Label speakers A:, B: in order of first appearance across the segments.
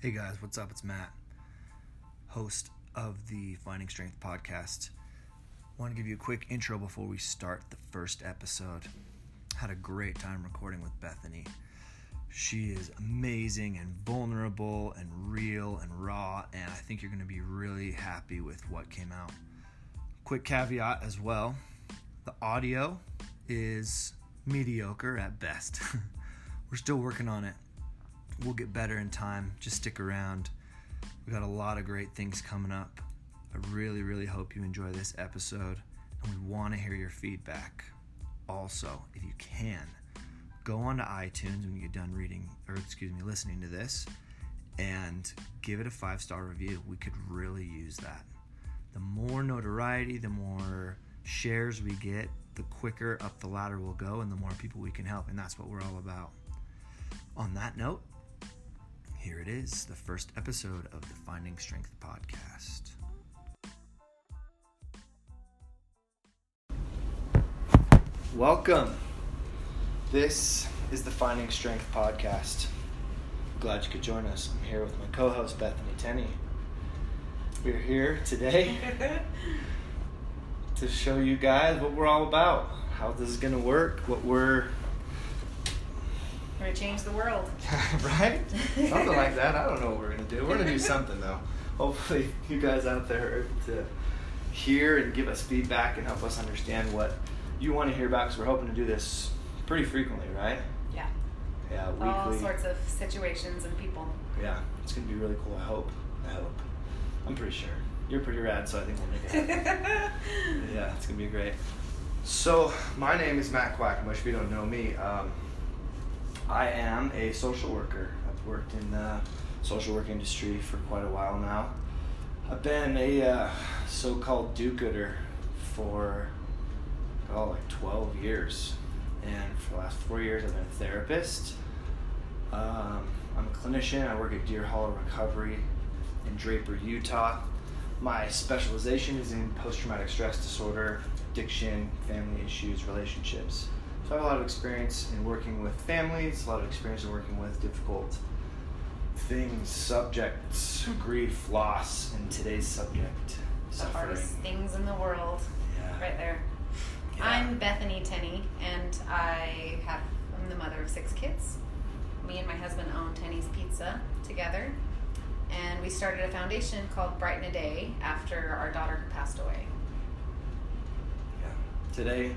A: Hey guys, what's up? It's Matt, host of the Finding Strength podcast. Want to give you a quick intro before we start the first episode. Had a great time recording with Bethany. She is amazing and vulnerable and real and raw, and I think you're going to be really happy with what came out. Quick caveat as well the audio is mediocre at best. We're still working on it. We'll get better in time. Just stick around. We got a lot of great things coming up. I really, really hope you enjoy this episode, and we want to hear your feedback. Also, if you can, go onto iTunes when you get done reading, or excuse me, listening to this, and give it a five star review. We could really use that. The more notoriety, the more shares we get, the quicker up the ladder we'll go, and the more people we can help. And that's what we're all about. On that note, here it is, the first episode of the Finding Strength podcast. Welcome. This is the Finding Strength podcast. I'm glad you could join us. I'm here with my co host, Bethany Tenney. We're here today to show you guys what we're all about, how this is going to work, what we're
B: We're gonna change the world.
A: right? Something like that. I don't know what we're gonna do. We're gonna do something though. Hopefully, you guys out there are able to hear and give us feedback and help us understand what you want to hear about. Because we're hoping to do this pretty frequently, right?
B: Yeah.
A: Yeah, weekly.
B: All sorts of situations and people.
A: Yeah, it's gonna be really cool. I hope. I hope. I'm pretty sure. You're pretty rad, so I think we'll make it happen. yeah, it's gonna be great. So, my name is Matt Quackenbush. If you don't know me, um, I am a social worker. I've worked in the social work industry for quite a while now. I've been a uh, so-called do-gooder for oh like 12 years, and for the last four years I've been a therapist. Um, I'm a clinician. I work at Deer Hollow Recovery in Draper, Utah. My specialization is in post-traumatic stress disorder, addiction, family issues, relationships. So I have a lot of experience in working with families, a lot of experience in working with difficult things, subjects, grief, loss, and today's subject,
B: the
A: suffering.
B: hardest things in the world.
A: Yeah.
B: Right there.
A: Yeah.
B: I'm Bethany Tenney, and I have I'm the mother of six kids. Me and my husband own Tenney's Pizza together, and we started a foundation called Brighten a Day after our daughter passed away.
A: Yeah. Today,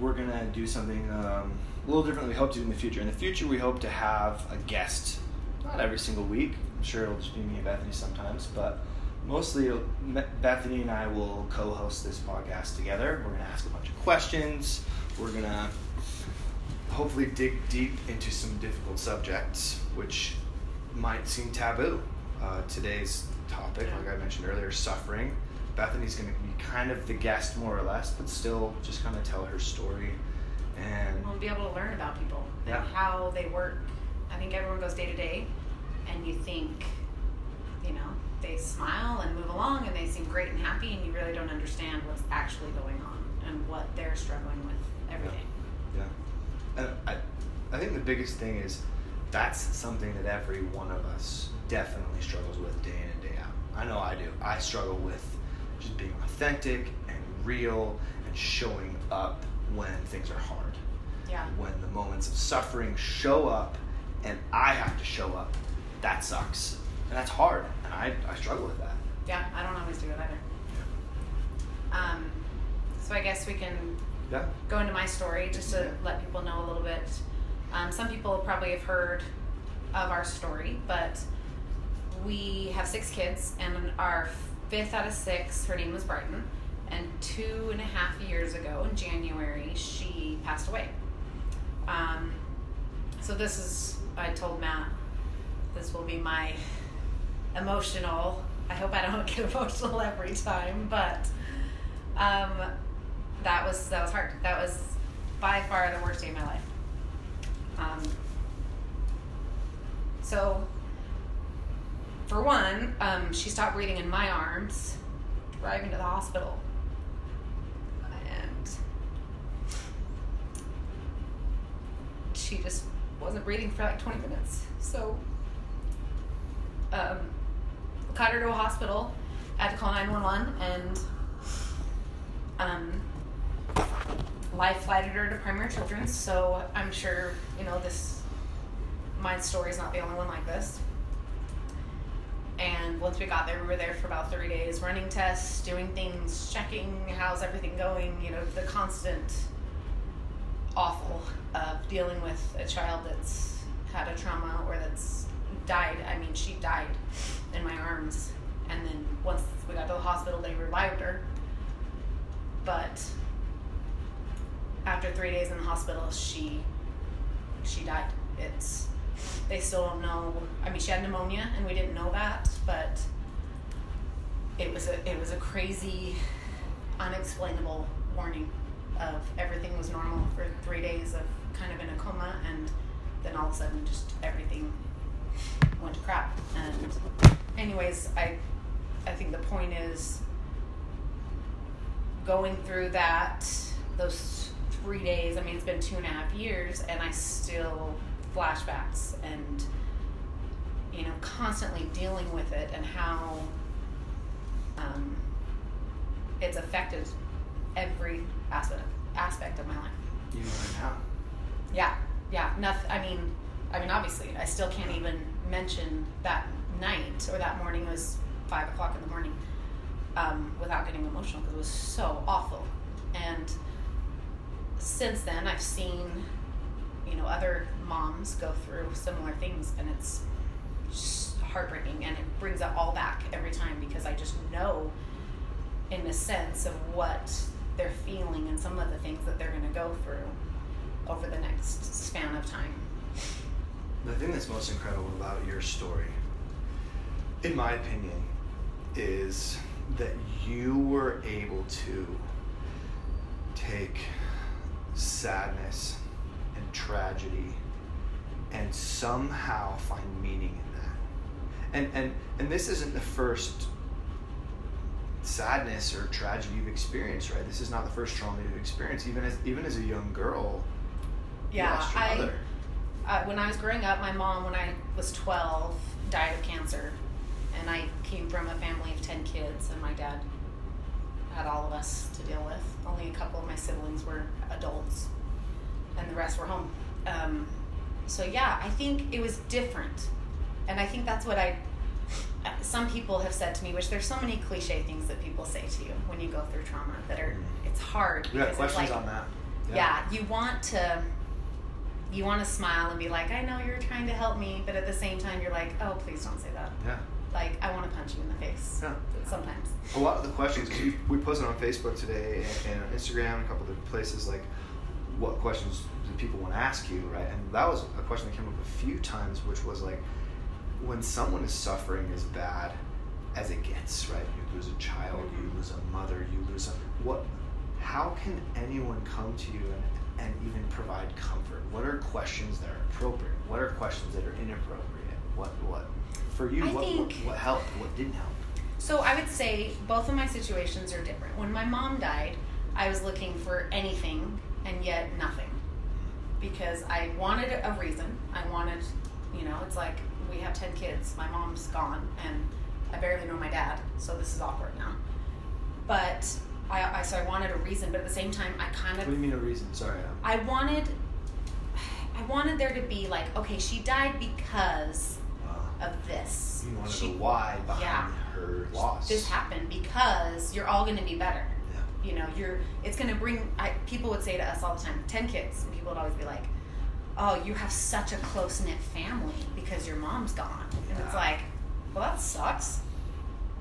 A: we're gonna do something um, a little different than we hope to do in the future. In the future, we hope to have a guest, not every single week. I'm sure it'll just be me and Bethany sometimes, but mostly Bethany and I will co-host this podcast together. We're gonna ask a bunch of questions. We're gonna hopefully dig deep into some difficult subjects, which might seem taboo. Uh, today's topic, like I mentioned earlier, suffering. Bethany's going to be kind of the guest, more or less, but still just kind of tell her story. And
B: We'll be able to learn about people
A: Yeah.
B: and how they work. I think everyone goes day to day, and you think, you know, they smile and move along, and they seem great and happy, and you really don't understand what's actually going on and what they're struggling with every
A: Yeah.
B: day.
A: yeah, and I, I think the biggest thing is that's something that every one of us definitely struggles with day in and day out. I know I do. I struggle with just being authentic and real and showing up when things are hard.
B: Yeah.
A: when the moments of suffering show up and I have to show up, that sucks. And that's hard. And I, I struggle with that.
B: Yeah, I don't always do it either. Um, so I guess we can
A: Yeah.
B: go into my story just to
A: Yeah.
B: let people know a little bit. Um, some people probably have heard of our story, but we have six kids, and our fifth out of six, her name was Brighton, and two and a half years ago in January, she passed away. Um, so this is, I told Matt, this will be my emotional. I hope I don't get emotional every time, but um, that was that was hard. That was by far the worst day of my life. Um, so, for one, um, she stopped breathing in my arms, driving to the hospital, and she just wasn't breathing for like 20 minutes. So um, got her to a hospital. Had to call nine one one, and um, life flighted her to Primary Children's. So I'm sure you know this. My story is not the only one like this. And once we got there, we were there for about three days, running tests, doing things, checking how's everything going. You know, the constant awful of dealing with a child that's had a trauma or that's died. I mean, she died in my arms, and then once we got to the hospital, they revived her. But after three days in the hospital, she she died. It's they still don't know. I mean, she had pneumonia, and we didn't know that, but it was a it was a crazy, unexplainable warning of everything was normal for three days of kind of in a coma, and then all of a sudden, just everything went to crap. And anyways, I I think the point is going through that those three days. I mean, it's been two and a half years, and I still flashbacks and you know constantly dealing with it and how um, it's affected every aspect aspect of my life.
C: Even right now.
B: Yeah, yeah. Nothing. I mean, I mean, obviously, I still can't even mention that night or that morning. It was five o'clock in the morning um, without getting emotional because it was so awful. And since then, I've seen, you know, other moms go through similar things, and it's just heartbreaking, and it brings it all back every time because I just know, in a sense, of what they're feeling and some of the things that they're going to go through over the next span of time.
A: The thing that's most incredible about your story, in my opinion, is that you were able to take sadness and tragedy and somehow find meaning in that. And and and this isn't the first sadness or tragedy you've experienced, right? This is not the first trauma you've experienced. Even as even as a young girl, you
B: Yeah,
A: your
B: I uh, when I was growing up, my mom, when I was 12, died of cancer. And I came from a family of 10 kids, and my dad had all of us to deal with. Only a couple of my siblings were adults, and the rest were home. Um, so, yeah, I think it was different. And I think that's what I. Some people have said to me, which there's so many cliche things that people say to you when you go through trauma that are, it's hard.
A: We got questions
B: like-
A: on that.
B: yeah. you want to you want to smile and be like i know you're trying to help me but at the same time you're like oh please don't say that
A: Yeah.
B: like i want to punch you in the face
A: Yeah.
B: sometimes
A: A lot of the questions we, we posted on Facebook today and, and on Instagram, a couple of different places, like what questions do people want to ask you, right? And that was a question that came up a few times, which was like, when someone is suffering as bad as it gets, right? You lose a child, you lose a mother, you lose a what? How can anyone come to you and, and even provide comfort? What are questions that are appropriate? What are questions that are inappropriate? What what for you? What,
B: think-
A: what what helped? What didn't help?
B: so i would say both of my situations are different when my mom died i was looking for anything and yet nothing because i wanted a reason i wanted you know it's like we have 10 kids my mom's gone and i barely know my dad so this is awkward now but I, I so i wanted a reason but at the same time i kind of.
A: What do you mean a reason? Sorry.
B: I wanted I wanted there to be like, okay, she died because
A: uh,
B: of this.
A: you wanted
B: she,
A: the why behind
B: yeah.
A: her loss.
B: This happened because you're all going to be better. You know, you're. It's going to bring. I, people would say to us all the time, ten kids, and people would always be like, "Oh, you have such a close knit family because your mom's gone," and it's like, well, that sucks.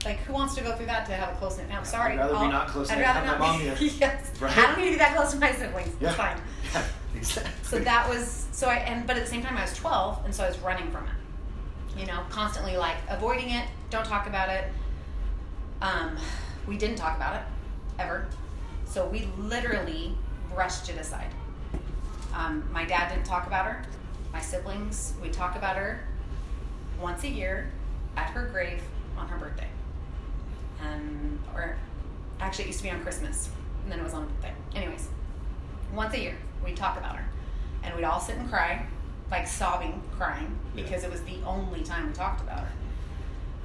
B: Like, who wants to go through that to have a close knit family? Sorry,
A: I'd rather
B: I'll-
A: not close-knit
B: I'd rather not
A: my
B: be.
A: mom here.
B: yes,
A: Right?
B: I don't need to be that close to my siblings.
A: Yeah.
B: It's fine.
A: Yeah. Exactly.
B: So that was so I and but at the same time I was 12 and so I was running from it. You know, constantly like avoiding it, don't talk about it. Um, we didn't talk about it ever. So we literally brushed it aside. Um, my dad didn't talk about her. My siblings, we talk about her once a year at her grave on her birthday. And or actually it used to be on Christmas and then it was on her birthday. Anyways, once a year we'd talk about her and we'd all sit and cry like sobbing crying
A: Yeah.
B: because it was the only time we talked about her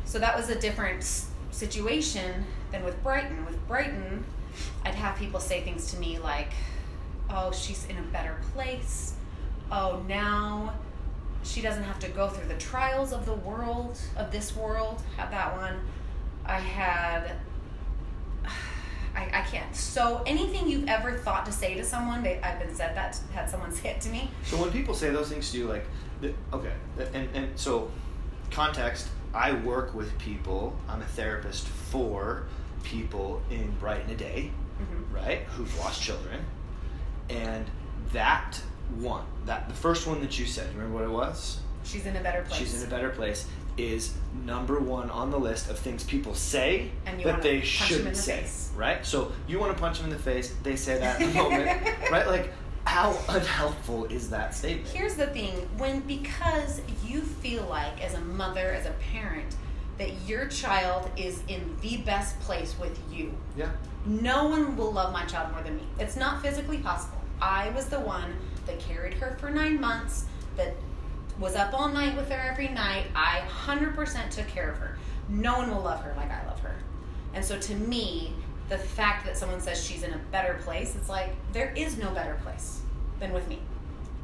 B: So that was a different situation than with Brighton. With Brighton, I'd have people say things to me like, "Oh, she's in a better place. Oh, now she doesn't have to go through the trials of the world, of this world." Had that one. I had I, I can't. So anything you've ever thought to say to someone, they, I've been said that had someone say it to me.
A: So when people say those things to you, like, okay, and and so context. I work with people. I'm a therapist for people in Brighten a day,
B: Mhm.
A: right? Who've lost children, and that one, that the first one that you said, remember what it was?
B: She's in a better place.
A: She's in a better place. Is number one on the list of things people say
B: And you
A: that they shouldn't
B: the
A: say,
B: face.
A: right? So you want to punch them in the face. They say that in the moment, right? Like, how unhelpful is that statement?
B: Here's the thing when because you feel like as a mother, as a parent, that your child is in the best place with you.
A: yeah.
B: No one will love my child more than me. It's not physically possible. I was the one that carried her for nine months, that was up all night with her every night. I 100% took care of her. No one will love her like I love her. And so to me, the fact that someone says she's in a better place, it's like, there is no better place than with me.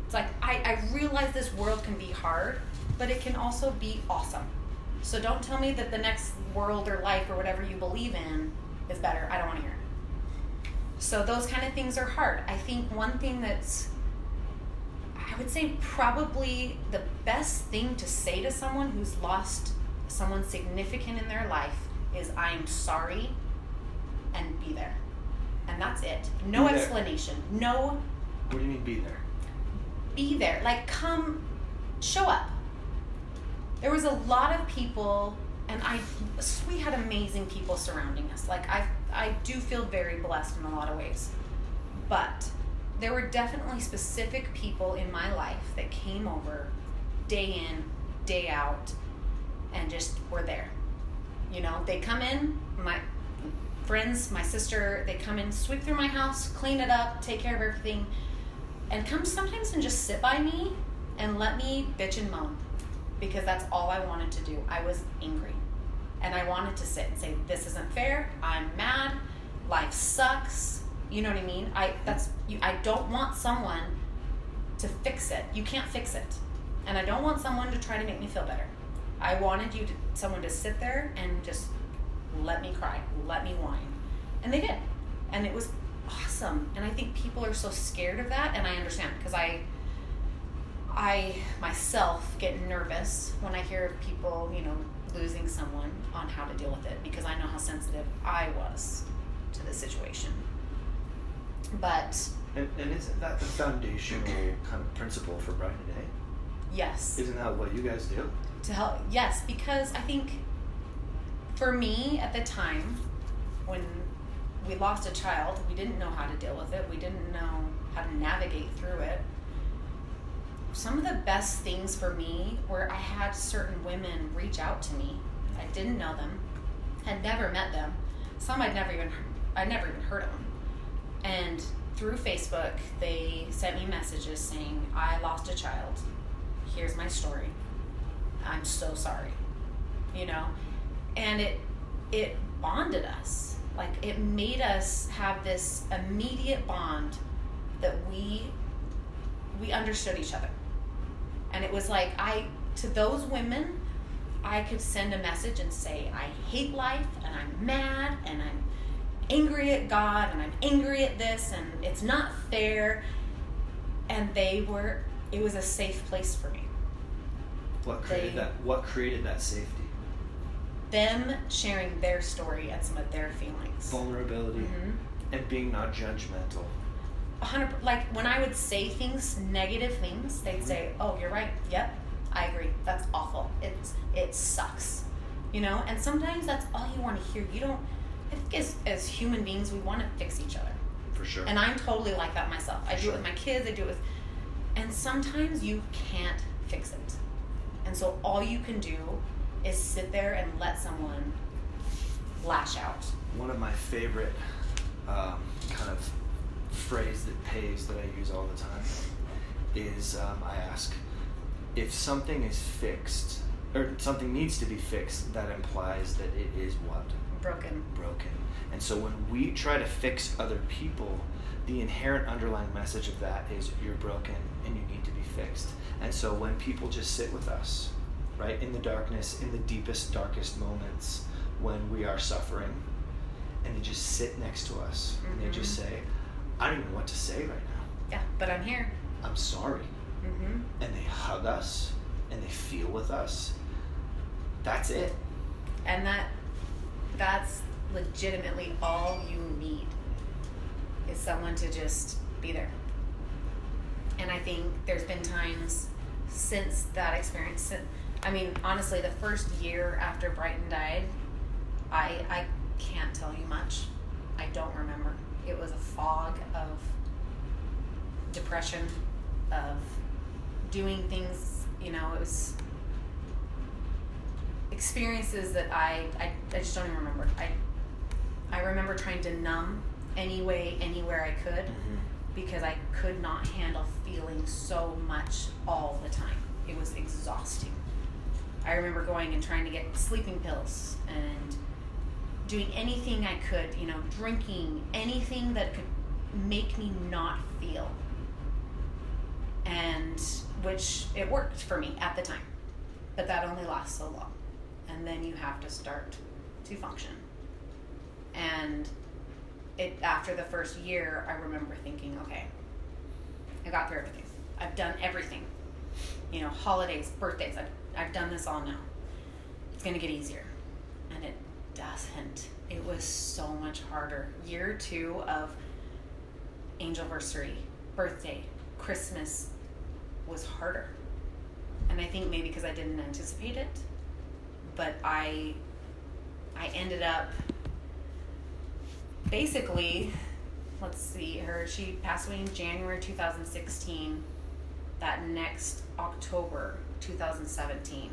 B: It's like, I, I realize this world can be hard, but it can also be awesome. So don't tell me that the next world or life or whatever you believe in is better. I don't want to hear it. So those kind of things are hard. I think one thing that's I would say probably the best thing to say to someone who's lost someone significant in their life is I'm sorry and be there. And that's it. No explanation. No
A: What do you mean be there?
B: be there. Like, come, show up. There was a lot of people, and I, we had amazing people surrounding us. Like, I, I do feel very blessed in a lot of ways. But there were definitely specific people in my life that came over day in, day out, and just were there. You know, they come in, my friends, my sister, they come in, sweep through my house, clean it up, take care of everything and come sometimes and just sit by me and let me bitch and moan because that's all I wanted to do. I was angry. And I wanted to sit and say, This isn't fair. I'm mad. Life sucks. You know what I mean? I that's you I don't want someone to fix it. You can't fix it. And I don't want someone to try to make me feel better. I wanted you to someone to sit there and just let me cry, let me whine. And they did. And it was awesome. And I think people are so scared of that and I understand because I I myself get nervous when I hear of people, you know, losing someone on how to deal with it because I know how sensitive I was to the situation. But
A: And, and isn't that the foundational kind of principle for Brighton today?
B: yes.
A: Isn't that what you guys do?
B: to help yes because i think for me at the time when we lost a child we didn't know how to deal with it we didn't know how to navigate through it some of the best things for me were i had certain women reach out to me i didn't know them had never met them some i'd never even i'd never even heard of them and through facebook they sent me messages saying i lost a child here's my story I'm so sorry. You know? And it it bonded us. Like it made us have this immediate bond that we we understood each other. And it was like I to those women I could send a message and say I hate life and I'm mad and I'm angry at God and I'm angry at this and it's not fair and they were it was a safe place for me.
A: What created
B: They-
A: that? What created that safety?
B: them sharing their story and some of their feelings.
A: Vulnerability
B: Mhm.
A: and being not judgmental.
B: A hundred, like when I would say things, negative things, they'd say, "Oh, you're right. Yep, I agree. That's awful. It's it sucks." You know, and sometimes that's all you want to hear. You don't. I think as as human beings, we want to fix each other,
A: For sure.
B: and I'm totally like that myself. I do
A: Sure.
B: it with my kids. I do it with, and sometimes you can't fix it, and so all you can do is sit there and let someone lash out.
A: One of my favorite um, kind of phrase that pays that I use all the time is um, I ask if something is fixed or something needs to be fixed, that implies that it is what?
B: Broken.
A: Broken. And so when we try to fix other people, the inherent underlying message of that is you're broken and you need to be fixed. And so when people just sit with us, right, in the darkness, in the deepest, darkest moments when we are suffering, and they just sit next to us and they just
B: Mhm.
A: say, I don't even know what to say right now.
B: Yeah, but I'm here.
A: I'm sorry.
B: Mm-hmm.
A: And they hug us and they feel with us. That's it.
B: And that that's legitimately all you need is someone to just be there. And I think there's been times since that experience. I mean, honestly, the first year after Brighton died, I I can't tell you much. I don't remember. It was a fog of depression, of doing things. You know, it was experiences that I, I, I just don't even remember. I I remember trying to numb any way, anywhere I could mm-hmm. because I could not handle feeling so much all the time. It was exhausting. I remember going and trying to get sleeping pills and doing anything I could, you know, drinking anything that could make me not feel. And which it worked for me at the time. But that only lasts so long. And then you have to start to function. And it after the first year, I remember thinking, okay, I got through everything. I've done everything. You know, holidays, birthdays. I've I've done this all now. It's gonna get easier, and it doesn't. It was so much harder. Year two of anniversary, birthday, Christmas was harder, and I think maybe because I didn't anticipate it, but I I ended up basically let's see her she passed away in january 2016 that next october 2017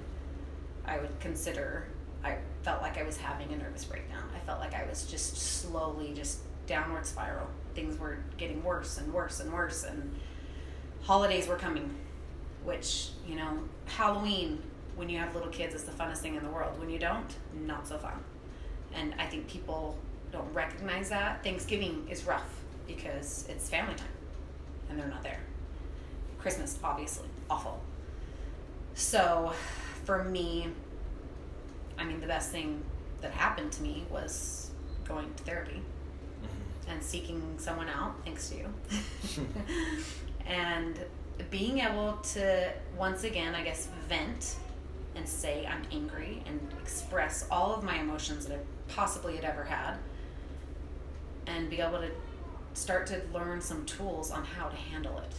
B: i would consider i felt like i was having a nervous breakdown. I felt like i was just slowly just downward spiral. Things were getting worse and worse and worse and holidays were coming which you know halloween when you have little kids is the funnest thing in the world. When you don't not so fun. And i think people don't recognize that. Thanksgiving is rough because it's family time and they're not there. Christmas obviously awful. So for me i mean the best thing that happened to me was going to therapy mm-hmm. and seeking someone out thanks to you. And being able to once again i guess vent and say i'm angry and express all of my emotions that i possibly had ever had and be able to start to learn some tools on how to handle it.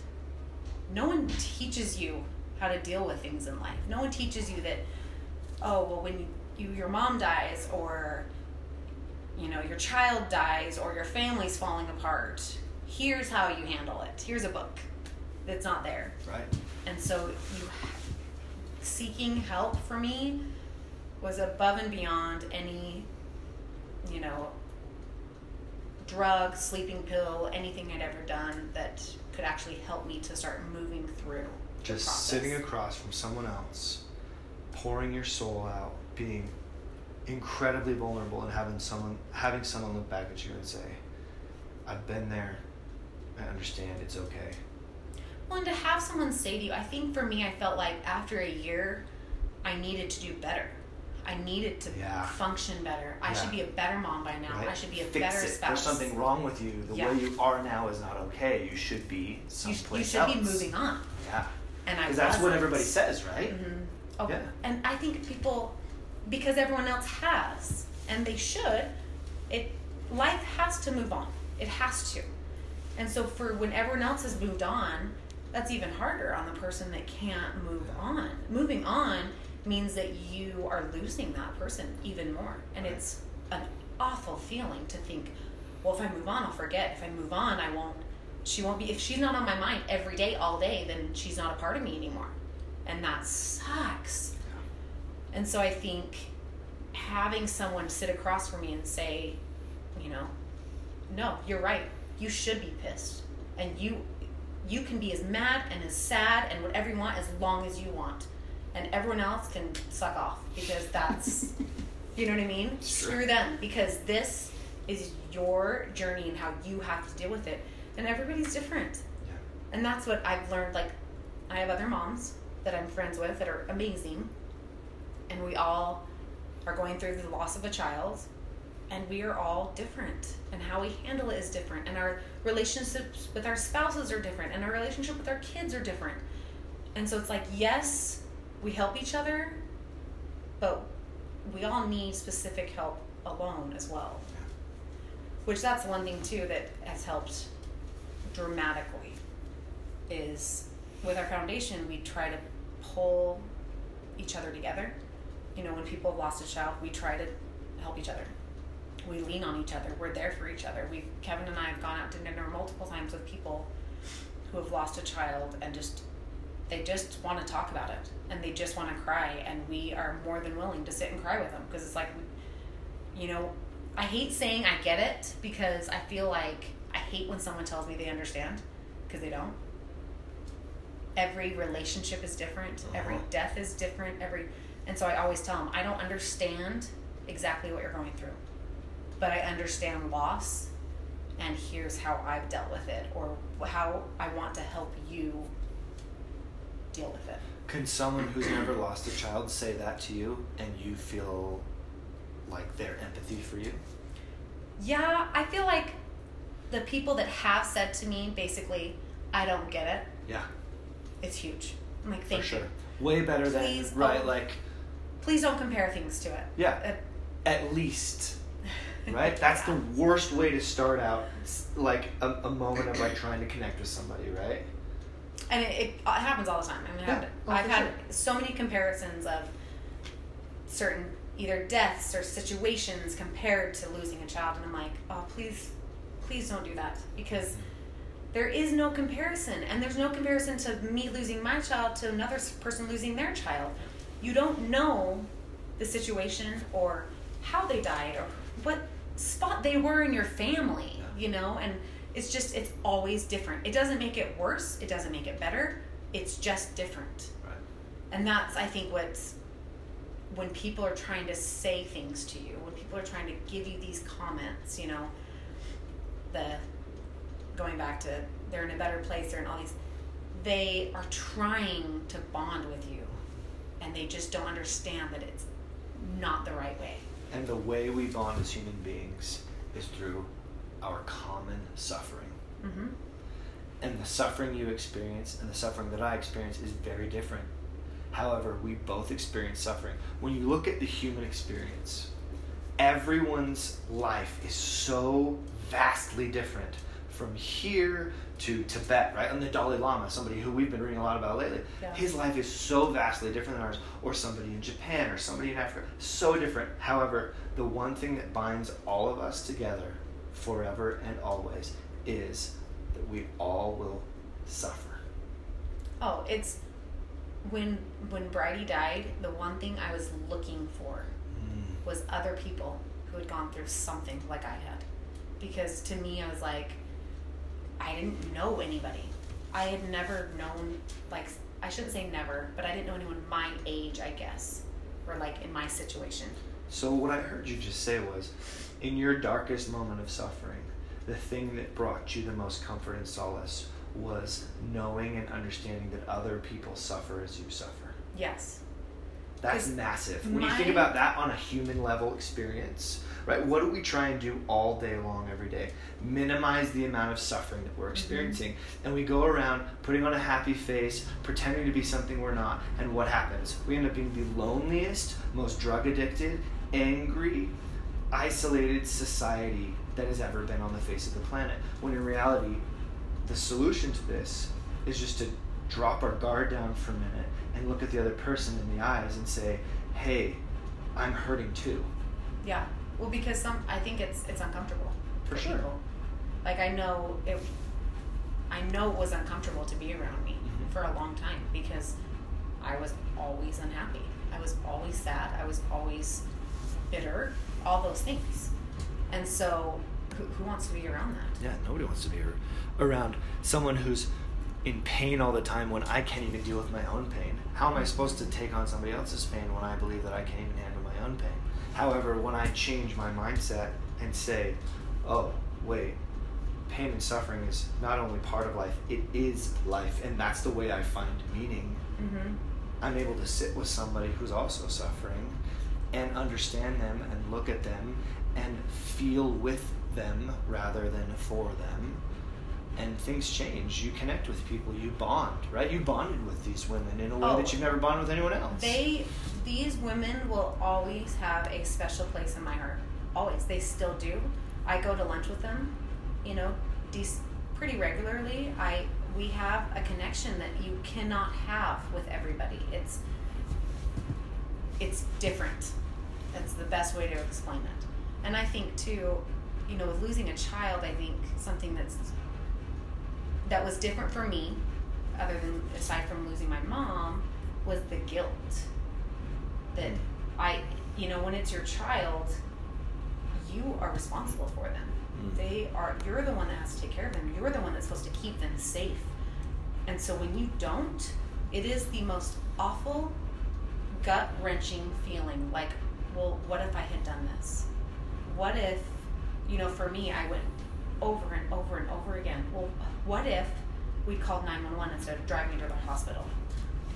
B: No one teaches you how to deal with things in life. No one teaches you that oh well when you your mom dies or you know your child dies or your family's falling apart here's how you handle it. Here's a book that's not there.
A: Right.
B: and so you seeking help for me was above and beyond any you know drug sleeping pill anything i'd ever done that could actually help me to start moving through
A: Just sitting across from someone else, pouring your soul out, being incredibly vulnerable, and having someone having someone look back at you and say, "I've been there. I understand. It's okay."
B: Well, and to have someone say to you, I think for me, I felt like after a year, I needed to do better. I needed to
A: Yeah.
B: function better. I
A: Yeah.
B: should be a better mom by now.
A: Right?
B: I should be a
A: Fix
B: better
A: it.
B: spouse.
A: There's something wrong with you. The
B: Yeah.
A: way you are now is not okay. You should be
B: You, sh-
A: someplace
B: you should
A: else.
B: be moving on.
A: Yeah.
B: And I
A: Because that's what everybody says, right?
B: Mhm. Oh,
A: Yeah.
B: And I think people, because everyone else has, and they should, it life has to move on. It has to. And so for when everyone else has moved on, that's even harder on the person that can't move on. Moving on means that you are losing that person even more. And it's an awful feeling to think, well, if I move on, I'll forget. If I move on, I won't. She won't be. If she's not on my mind every day, all day, then she's not a part of me anymore. And that sucks. And so I think having someone sit across from me and say, you know, no, you're right. You should be pissed. And you you can be as mad and as sad and whatever you want as long as you want. and everyone else can suck off because that's you know what I mean?
A: Sure.
B: Screw them because this is your journey and how you have to deal with it. And everybody's different.
A: Yeah.
B: And that's what I've learned. Like, I have other moms that I'm friends with that are amazing. And we all are going through the loss of a child. And we are all different. And how we handle it is different. And our relationships with our spouses are different. And our relationship with our kids are different. And so it's like, yes, we help each other, but we all need specific help alone as well. Which that's one thing too that has helped dramatically is with our foundation we try to pull each other together. You know, when people have lost a child, we try to help each other. We lean on each other. We're there for each other. We Kevin and I have gone out to dinner multiple times with people who have lost a child and just they just want to talk about it and they just want to cry and we are more than willing to sit and cry with them because it's like you know i hate saying i get it because i feel like i hate when someone tells me they understand because they don't every relationship is different every
A: Uh-huh.
B: death is different every and so i always tell them i don't understand exactly what you're going through but i understand loss and here's how i've dealt with it or how i want to help you deal with it
A: Can someone who's never lost a child say that to you and you feel like their empathy for you?
B: Yeah, I feel like the people that have said to me basically, I don't get it,
A: Yeah,
B: it's huge. I'm like, thank
A: for sure.
B: you.
A: Way better
B: Please,
A: than right,
B: oh.
A: like
B: Please don't compare things to it.
A: yeah,
B: Uh,
A: at least. Right? That's the worst way to start out like a, a moment of like trying to connect with somebody, right?
B: and it, it, it happens all the time. I mean,
A: Yeah.
B: I've,
A: Oh,
B: I've had
A: sure.
B: so many comparisons of certain either deaths or situations compared to losing a child, and I'm like, oh, please, please don't do that because there is no comparison, and there's no comparison to me losing my child to another person losing their child. You don't know the situation or how they died or what spot they were in your family, you know, and it's just it's always different. It doesn't make it worse, it doesn't make it better. It's just different.
A: Right.
B: And that's I think what's when people are trying to say things to you, when people are trying to give you these comments, you know, the going back to they're in a better place, they're in all these they are trying to bond with you and they just don't understand that it's not the right way.
A: And the way we bond as human beings is through our common suffering.
B: Mm-hmm.
A: And the suffering you experience and the suffering that I experience is very different. However, we both experience suffering. When you look at the human experience, everyone's life is so vastly different from here to Tibet, right? And the Dalai Lama, somebody who we've been reading a lot about lately,
B: Yeah.
A: his life is so vastly different than ours, or somebody in Japan, or somebody in Africa, so different. However, the one thing that binds all of us together forever and always is that we all will suffer.
B: Oh, it's when when Bridie died, the one thing I was looking for mm. was other people who had gone through something like I had. Because to me, I was like, I didn't know anybody. I had never known, like, I shouldn't say never, but I didn't know anyone my age, I guess, or like in my situation.
A: So, what I heard you just say was in your darkest moment of suffering, the thing that brought you the most comfort and solace was knowing and understanding that other people suffer as you suffer.
B: Yes.
A: That's massive. When you think about that on a human level experience, right? What do we try and do all day long, every day? Minimize the amount of suffering that we're mm-hmm. experiencing. And we go around putting on a happy face, pretending to be something we're not. And what happens? We end up being the loneliest, most drug addicted, angry, isolated society that has ever been on the face of the planet. When in reality, the solution to this is just to drop our guard down for a minute and look at the other person in the eyes and say, "Hey, I'm hurting too."
B: Yeah. Well, because some, I think it's it's uncomfortable
A: For sure.
B: people. Like I know it. I know it was uncomfortable to be around me
A: Mhm.
B: for a long time because I was always unhappy. I was always sad. I was always bitter. All those things. And so, who, who wants to be around that?
A: Yeah, nobody wants to be around someone who's in pain all the time when I can't even deal with my own pain? How am I supposed to take on somebody else's pain when I believe that I can't even handle my own pain? However, when I change my mindset and say, oh, wait, pain and suffering is not only part of life, it is life, and that's the way I find meaning.
B: Mm-hmm.
A: I'm able to sit with somebody who's also suffering and understand them and look at them and feel with them rather than for them. And things change. You connect with people. You bond, right? You bonded with these women in a way
B: Oh.
A: that you've never bonded with anyone else.
B: They, these women will always have a special place in my heart. Always. They still do. I go to lunch with them, you know, dec- pretty regularly. I we have a connection that you cannot have with everybody. It's it's different. That's the best way to explain it. And I think too, you know, with losing a child, I think something that's that was different for me, other than aside from losing my mom, was the guilt that I, you know, when it's your child, you are responsible for them.
A: Mm.
B: They are. You're the one that has to take care of them. You're the one that's supposed to keep them safe. And so when you don't, it is the most awful, gut wrenching feeling. Like, well, what if I had done this? What if, you know, for me, I went over and over and over again. Well, what if we called 911 instead of driving to the hospital?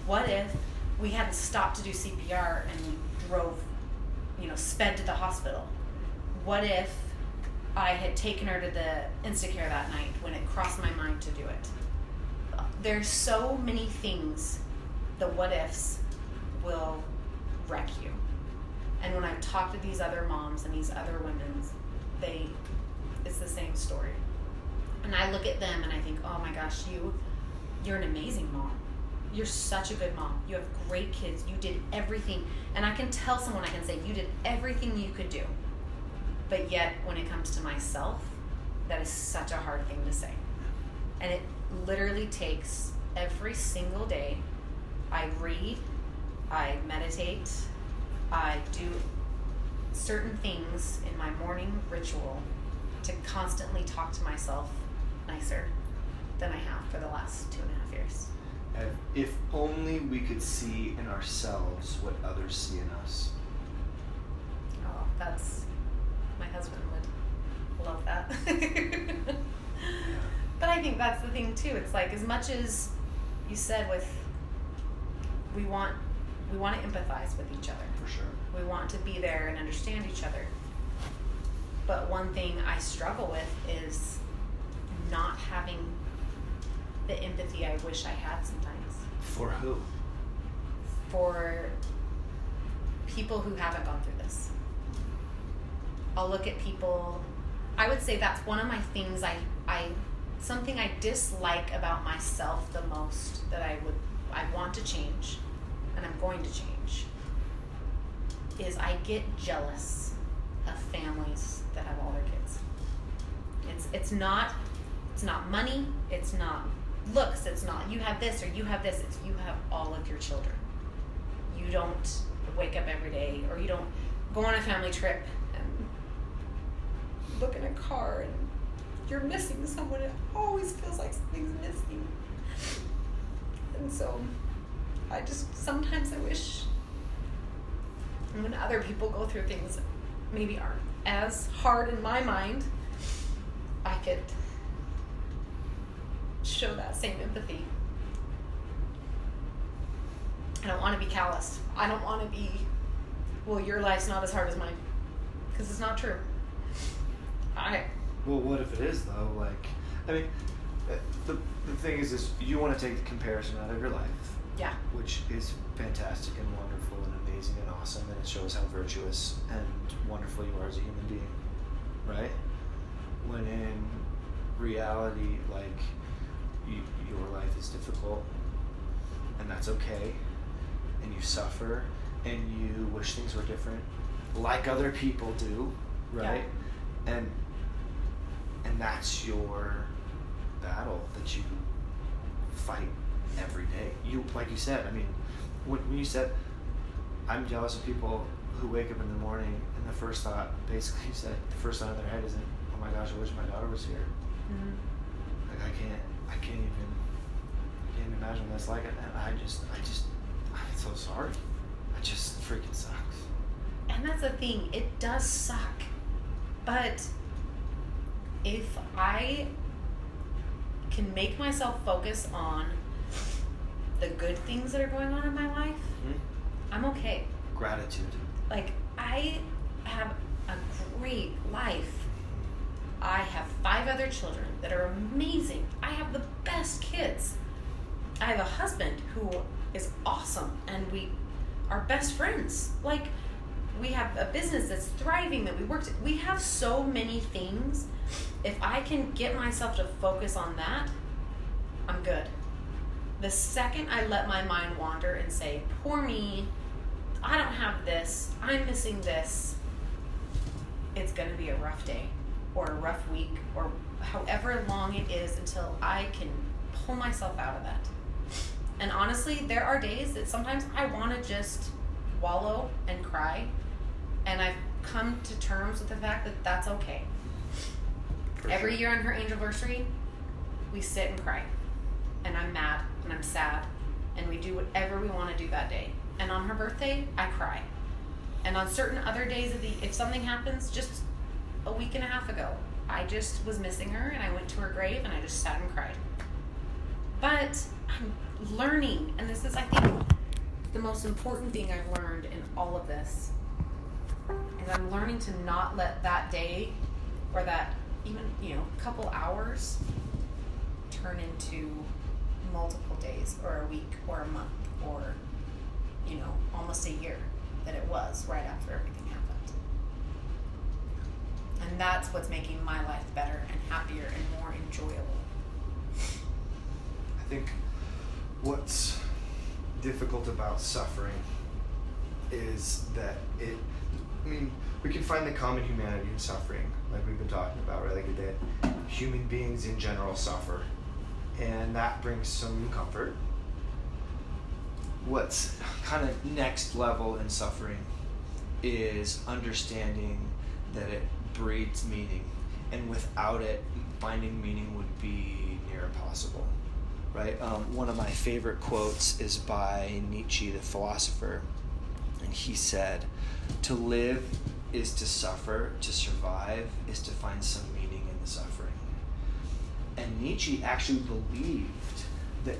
B: What if we hadn't stopped to do CPR and we drove, you know, sped to the hospital? What if I had taken her to the Instacare that night when it crossed my mind to do it? There's so many things, the what ifs will wreck you. And when I've talked to these other moms and these other women, they, it's the same story. And I look at them and I think, oh my gosh, you, you're an amazing mom. You're such a good mom. You have great kids. You did everything. And I can tell someone, I can say, you did everything you could do. But yet, when it comes to myself, that is such a hard thing to say. And it literally takes every single day. I read, I meditate, I do certain things in my morning ritual to constantly talk to myself nicer than I have for the last two and a half years.
A: And if only we could see in ourselves what others see in us.
B: Oh, that's my husband would love that. but I think that's the thing too. It's like as much as you said with we want we want to empathize with each other.
A: For sure.
B: We want to be there and understand each other. But one thing I struggle with is not having the empathy I wish I had sometimes
A: For who?
B: for people who haven't gone through this. I'll look at people I would say that's one of my things I I something I dislike about myself the most that I would I want to change and I'm going to change is I get jealous of families that have all their kids. It's it's not it's not money, it's not looks, it's not you have this or you have this, it's you have all of your children. You don't wake up every day or you don't go on a family trip and look in a car and you're missing someone. It always feels like something's missing. And so I just sometimes I wish when other people go through things maybe aren't as hard in my mind, I could show that same empathy. I don't want to be calloused. I don't want to be, well, your life's not as hard as mine. Because it's not true. I,
A: Well, what if it is though? Like, I mean, uh, the the thing is, is you want to take the comparison out of your life,
B: yeah.
A: which is fantastic and wonderful amazing and awesome, and it shows how virtuous and wonderful you are as a human being, right? When in reality, like, you, your life is difficult, and that's okay, and you suffer, and you wish things were different, like other people do, right? And and that's your battle that you fight every day. You like you said. I mean, when, when you said, "I'm jealous of people who wake up in the morning," and the first thought, basically, you said the first thought in their head isn't, "Oh my gosh, I wish my daughter was here."
B: Mm-hmm.
A: Like I can't, I can't even can't imagine what that's like. And I just, I just, I'm so sorry. It just freaking sucks.
B: And that's the thing, it does suck. But if I can make myself focus on the good things that are going on in my life,
A: Hmm?
B: I'm okay.
A: Gratitude.
B: Like, I have a great life. I have five other children that are amazing. I have the best kids. I have a husband who is awesome, and we are best friends. Like, we have a business that's thriving that we worked. We have so many things. If I can get myself to focus on that, I'm good. The second I let my mind wander and say, "Poor me," I don't have this, I'm missing this, it's going to be a rough day or a rough week or however long it is until I can pull myself out of that. And honestly, there are days that sometimes I want to just wallow and cry, and I've come to terms with the fact that that's okay.
A: For
B: Every
A: sure.
B: year on her anniversary, we sit and cry. And I'm mad and I'm sad. And we do whatever we want to do that day. And on her birthday, I cry. And on certain other days of the if something happens, just a week and a half ago, I just was missing her and I went to her grave and I just sat and cried. But I'm learning, and this is I think the most important thing I've learned in all of this is I'm learning to not let that day or that even you know couple hours turn into multiple days or a week or a month or you know almost a year that it was right after everything happened and that's what's making my life better and happier and more enjoyable
A: I think what's difficult about suffering is that it. I mean, we can find the common humanity in suffering, like we've been talking about, right? Like that human beings in general suffer, and that brings some comfort. What's kind of next level in suffering is understanding that it breeds meaning, and without it, finding meaning would be near impossible right? Um, one of my favorite quotes is by Nietzsche, the philosopher, and he said, "To live is to suffer; to survive is to find some meaning in the suffering." And Nietzsche actually believed that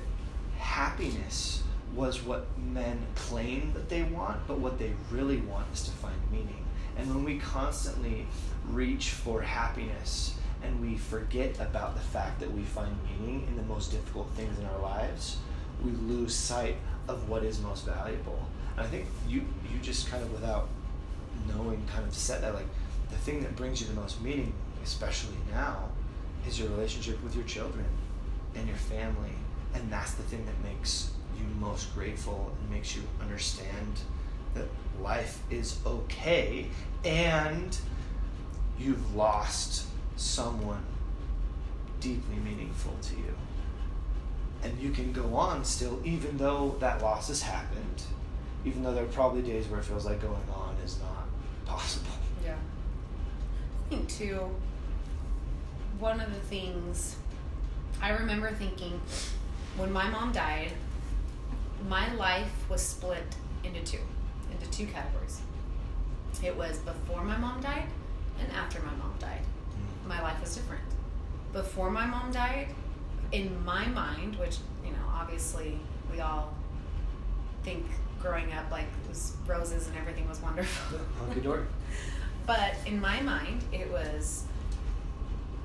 A: happiness was what men claim that they want, but what they really want is to find meaning. And when we constantly reach for happiness and we forget about the fact that we find meaning in the most difficult things in our lives, we lose sight of what is most valuable. And I think you you just kind of without knowing kind of said that like the thing that brings you the most meaning, especially now, is your relationship with your children and your family. And that's the thing that makes you most grateful and makes you understand that life is okay and you've lost someone deeply meaningful to you. And you can go on still, even though that loss has happened, even though there are probably days where it feels like going on is not possible.
B: Yeah. I think too, one of the things I remember thinking when my mom died, my life was split into two, into two categories. It was before my mom died and after my mom died. Mm. My life was different. Before my mom died, in my mind, which, you know, obviously we all think growing up like it was roses and everything was wonderful.
A: Hunky dory.
B: But in my mind, it was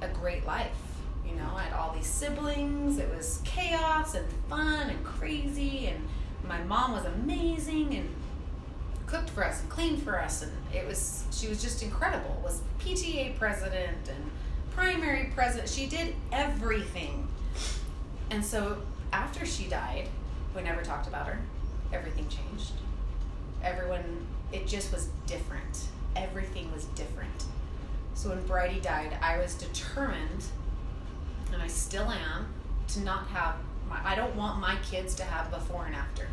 B: a great life. You know, I had all these siblings. It was chaos and fun and crazy, and my mom was amazing and cooked for us and cleaned for us, and it was she was just incredible. Was PTA president and primary president. She did everything. And so after she died, we never talked about her. Everything changed. Everyone, it just was different. Everything was different. So when Bridie died, I was determined, and I still am, to not have my. I don't want my kids to have before and after.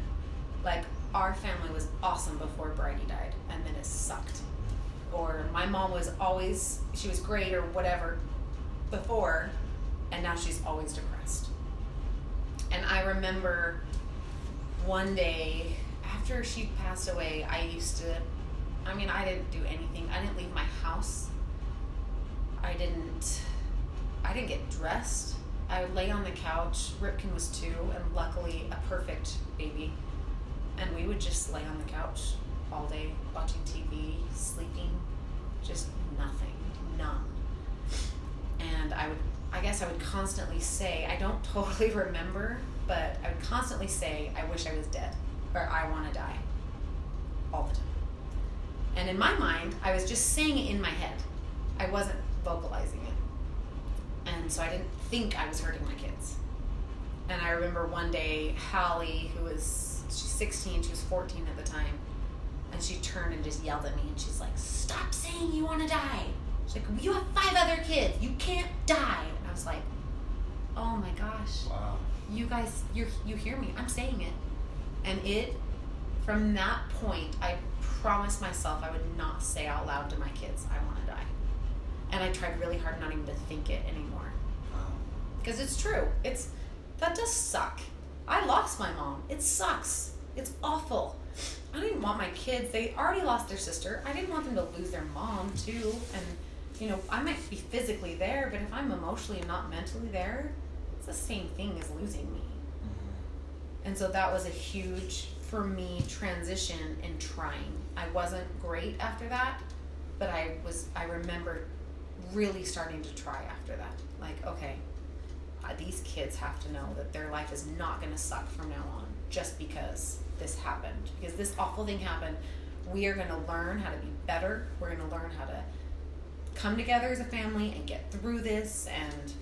B: Like our family was awesome before Bridie died, and then it sucked. Or my mom was always she was great or whatever before, and now she's always depressed. And And I remember one day after she passed away, I used to, I mean, I didn't do anything. I didn't leave my house. I didn't, I didn't get dressed. I would lay on the couch. Ripkin was two, and luckily a perfect baby. And we would just lay on the couch all day, watching TV, sleeping, just nothing, numb. And I would, I guess I would constantly say, I don't totally remember, but I would constantly say, I wish I was dead, or I want to die, all the time. And in my mind, I was just saying it in my head. I wasn't vocalizing it. And so I didn't think I was hurting my kids. And I remember one day, Hallie, who was, she's 16, she was 14 at the time, and she turned and just yelled at me, and she's like, Stop saying you want to die. She's like, You have five other kids. You can't die. And I was like, Oh my gosh
A: Wow.
B: you guys you you hear me i'm saying it and it from that point i promised myself i would not say out loud to my kids i want to die and i tried really hard not even to think it anymore.
A: Wow.
B: because it's true. It's that does suck. I lost my mom. It sucks. It's awful. I didn't want my kids. They already lost their sister. I didn't want them to lose their mom too. And you know i might be physically there but if i'm emotionally and not mentally there it's the same thing as losing me.
A: Mm-hmm.
B: and so that was a huge, for me, transition in trying. I wasn't great after that, but I was, I remember really starting to try after that. Like, okay, uh, these kids have to know that their life is not going to suck from now on just because this happened. Because this awful thing happened. We are going to learn how to be better. We're going to learn how to come together as a family and get through this and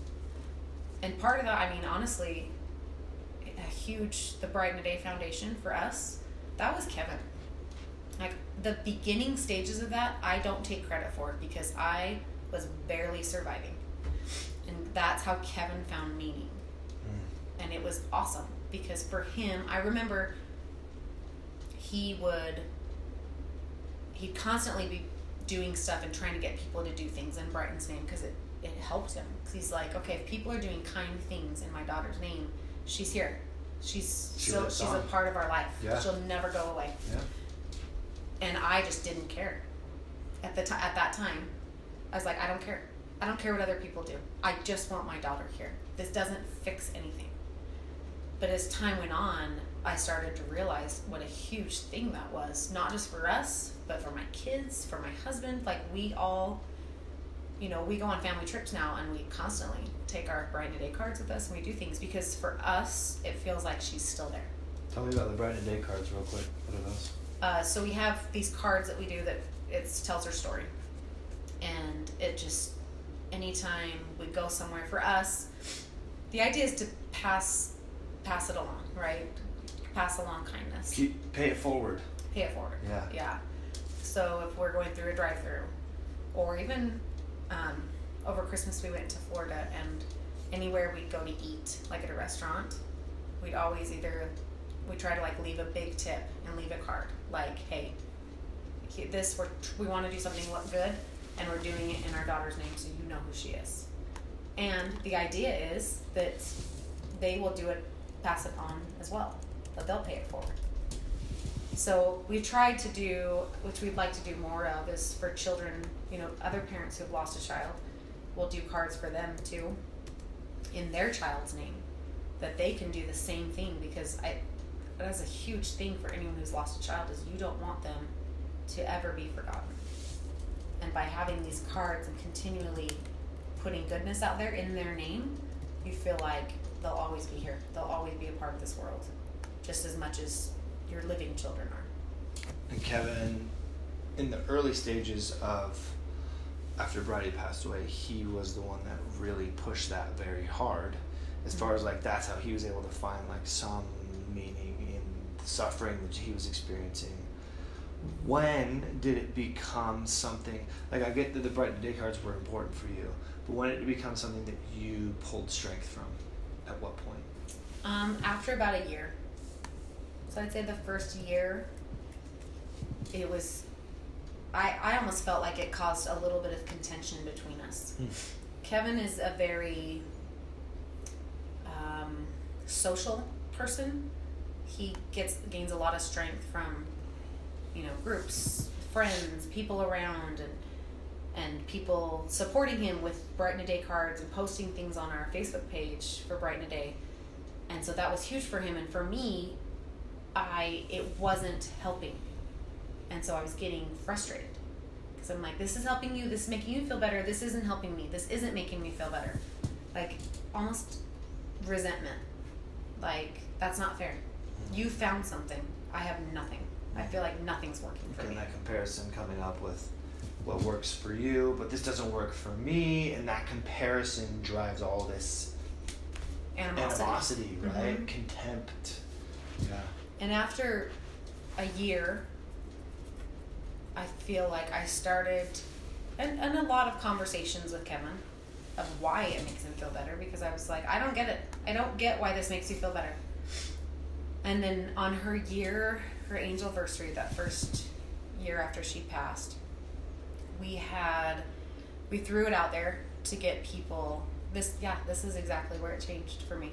B: and part of that i mean honestly a huge the Brighten a Day Foundation for us. That was Kevin. Like the beginning stages of that, I don't take credit for because I was barely surviving. And that's how Kevin found meaning. Hmm. And it was awesome because for him, I remember he would he'd constantly be doing stuff and trying to get people to do things in Brighten's name because it, it helped him. Because he's like, okay, if people are doing kind things in my daughter's name, she's here. She's
A: She
B: still she's a part of our life.
A: Yeah.
B: She'll never go away.
A: Yeah.
B: And I just didn't care at the time. At that time, I was like, I don't care. I don't care what other people do. I just want my daughter here. This doesn't fix anything. But as time went on, I started to realize what a huge thing that was, not just for us, but for my kids, for my husband. Like we all, you know, we go on family trips now, and we constantly take our Brighten a Day cards with us, and we do things because for us, it feels like she's still there.
A: Tell me about the Brighten Day cards real quick. What are those?
B: Uh, so we have these cards that we do that it tells her story, and it just anytime we go somewhere for us, the idea is to pass pass it along, right? Pass along kindness,
A: Keep pay it forward.
B: pay it forward.
A: Yeah.
B: Yeah. So if we're going through a drive-through, or even um, over Christmas we went to Florida, and anywhere we'd go to eat, like at a restaurant, we'd always either we try to like leave a big tip and leave a card, like, hey, this we're we want to do something look good, and we're doing it in our daughter's name, so you know who she is. And the idea is that they will do it, pass it on as well, that they'll pay it forward. So we tried to do, which we'd like to do more of, is for children, you know, other parents who have lost a child, we'll do cards for them too, in their child's name, that they can do the same thing because I, that's a huge thing for anyone who's lost a child is you don't want them to ever be forgotten. And by having these cards and continually putting goodness out there in their name, you feel like they'll always be here. They'll always be a part of this world, just as much as your living children are.
A: And Kevin, in the early stages of after Brady passed away, he was the one that really pushed that very hard. As far as like that's how he was able to find like some meaning in the suffering that he was experiencing. When did it become something like I get that the Brighten Day cards were important for you, but when did it become something that you pulled strength from? At what point?
B: Um, after about a year. So I'd say the first year, it was. I, I almost felt like it caused a little bit of contention between us. Kevin is a very um, social person. He gets gains a lot of strength from, you know, groups, friends, people around, and and people supporting him with Brighten a Day cards and posting things on our Facebook page for Brighten a Day. And so that was huge for him. And for me, I it wasn't helping, and so I was getting frustrated because I'm like, this is helping you, this is making you feel better. This isn't helping me. This isn't making me feel better. Like almost resentment. Like that's not fair. You found something. I have nothing. I feel like nothing's working for me.
A: that comparison coming up with what works for you, but this doesn't work for me, and that comparison drives all this
B: Animosity.
A: animosity, right?
B: Mhm.
A: Contempt. Yeah.
B: And after a year, I feel like I started, and, and a lot of conversations with Kevin of why it makes him feel better because I was like, I don't get it. I don't get why this makes you feel better. And then on her year, her angel anniversary, that first year after she passed, we had, we threw it out there to get people. This, yeah, this is exactly where it changed for me.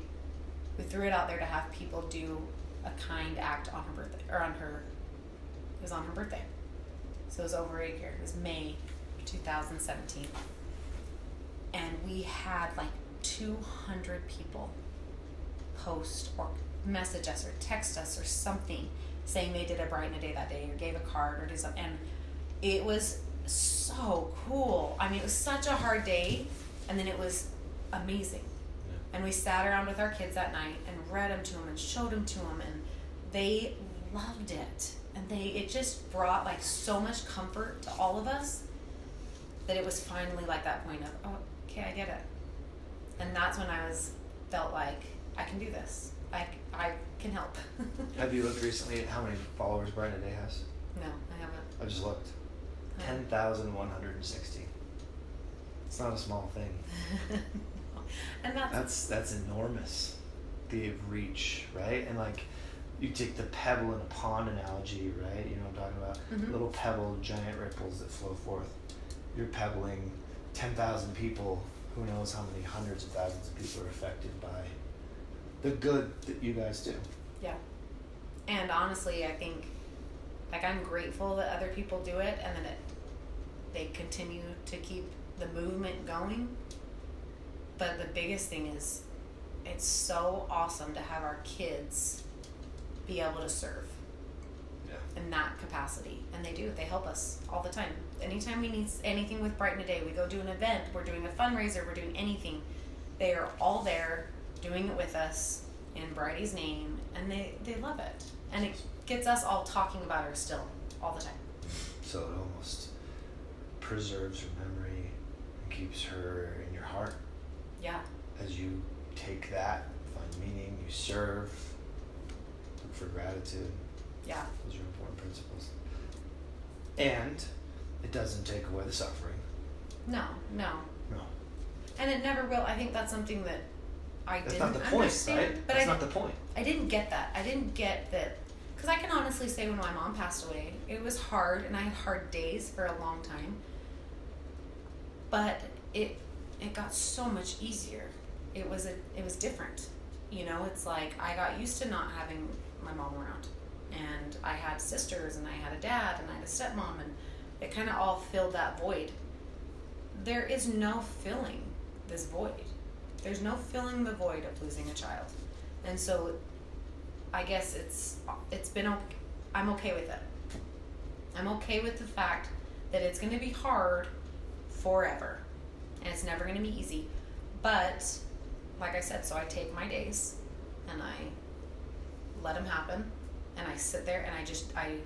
B: We threw it out there to have people do a kind act on her birthday, or on her, it was on her birthday. So it was over a year. It was May 2017. And we had like 200 people post or message us or text us or something saying they did a brighten a day that day or gave a card or did something. And it was so cool. I mean, it was such a hard day, and then it was amazing. And we sat around with our kids that night and read them to them and showed them to them, and they loved it. And they it just brought like so much comfort to all of us that it was finally like that point of oh okay I get it, and that's when I was felt like I can do this. I I can help.
A: Have you looked recently at how many followers a Day has?
B: No, I haven't.
A: I just looked. Ten thousand one hundred and sixty. It's not a small thing.
B: and that's
A: That's that's enormous. The reach, right? And like you take the pebble in a pond analogy, right? You know what I'm talking about?
B: Mhm.
A: Little pebble, giant ripples that flow forth. You're pebbling ten thousand people, who knows how many hundreds of thousands of people are affected by the good that you guys do.
B: Yeah. And honestly, I think like I'm grateful that other people do it and then it they continue to keep the movement going. But the biggest thing is it's so awesome to have our kids be able to serve
A: Yeah.
B: in that capacity. And they do. They help us all the time. Anytime we need anything with Brighten a Day, we go do an event, we're doing a fundraiser, we're doing anything. They are all there doing it with us in Bridie's name, and they, they love it. And it gets us all talking about her still all the time.
A: So it almost preserves her memory and keeps her in your heart
B: Yeah.
A: as you take that, find meaning, you serve, look for gratitude.
B: Yeah.
A: Those are important principles. And it doesn't take away the suffering.
B: No, no.
A: No.
B: And it never will. I think that's something that I
A: That's
B: didn't
A: not the point,
B: understand.
A: right?
B: But
A: That's
B: I,
A: not the point.
B: I didn't get that. I didn't get that. Because I can honestly say when my mom passed away, it was hard and I had hard days for a long time. But it it got so much easier. It was a it was different. You know, it's like I got used to not having my mom around. And I had sisters and I had a dad and I had a stepmom and it kind of all filled that void. There is no filling this void. There's no filling the void of losing a child. And so I guess it's it's been okay. I'm okay with it. I'm okay with the fact that it's going to be hard forever, and it's never going to be easy. But like I said, so I take my days, and I let them happen, and I sit there and I just I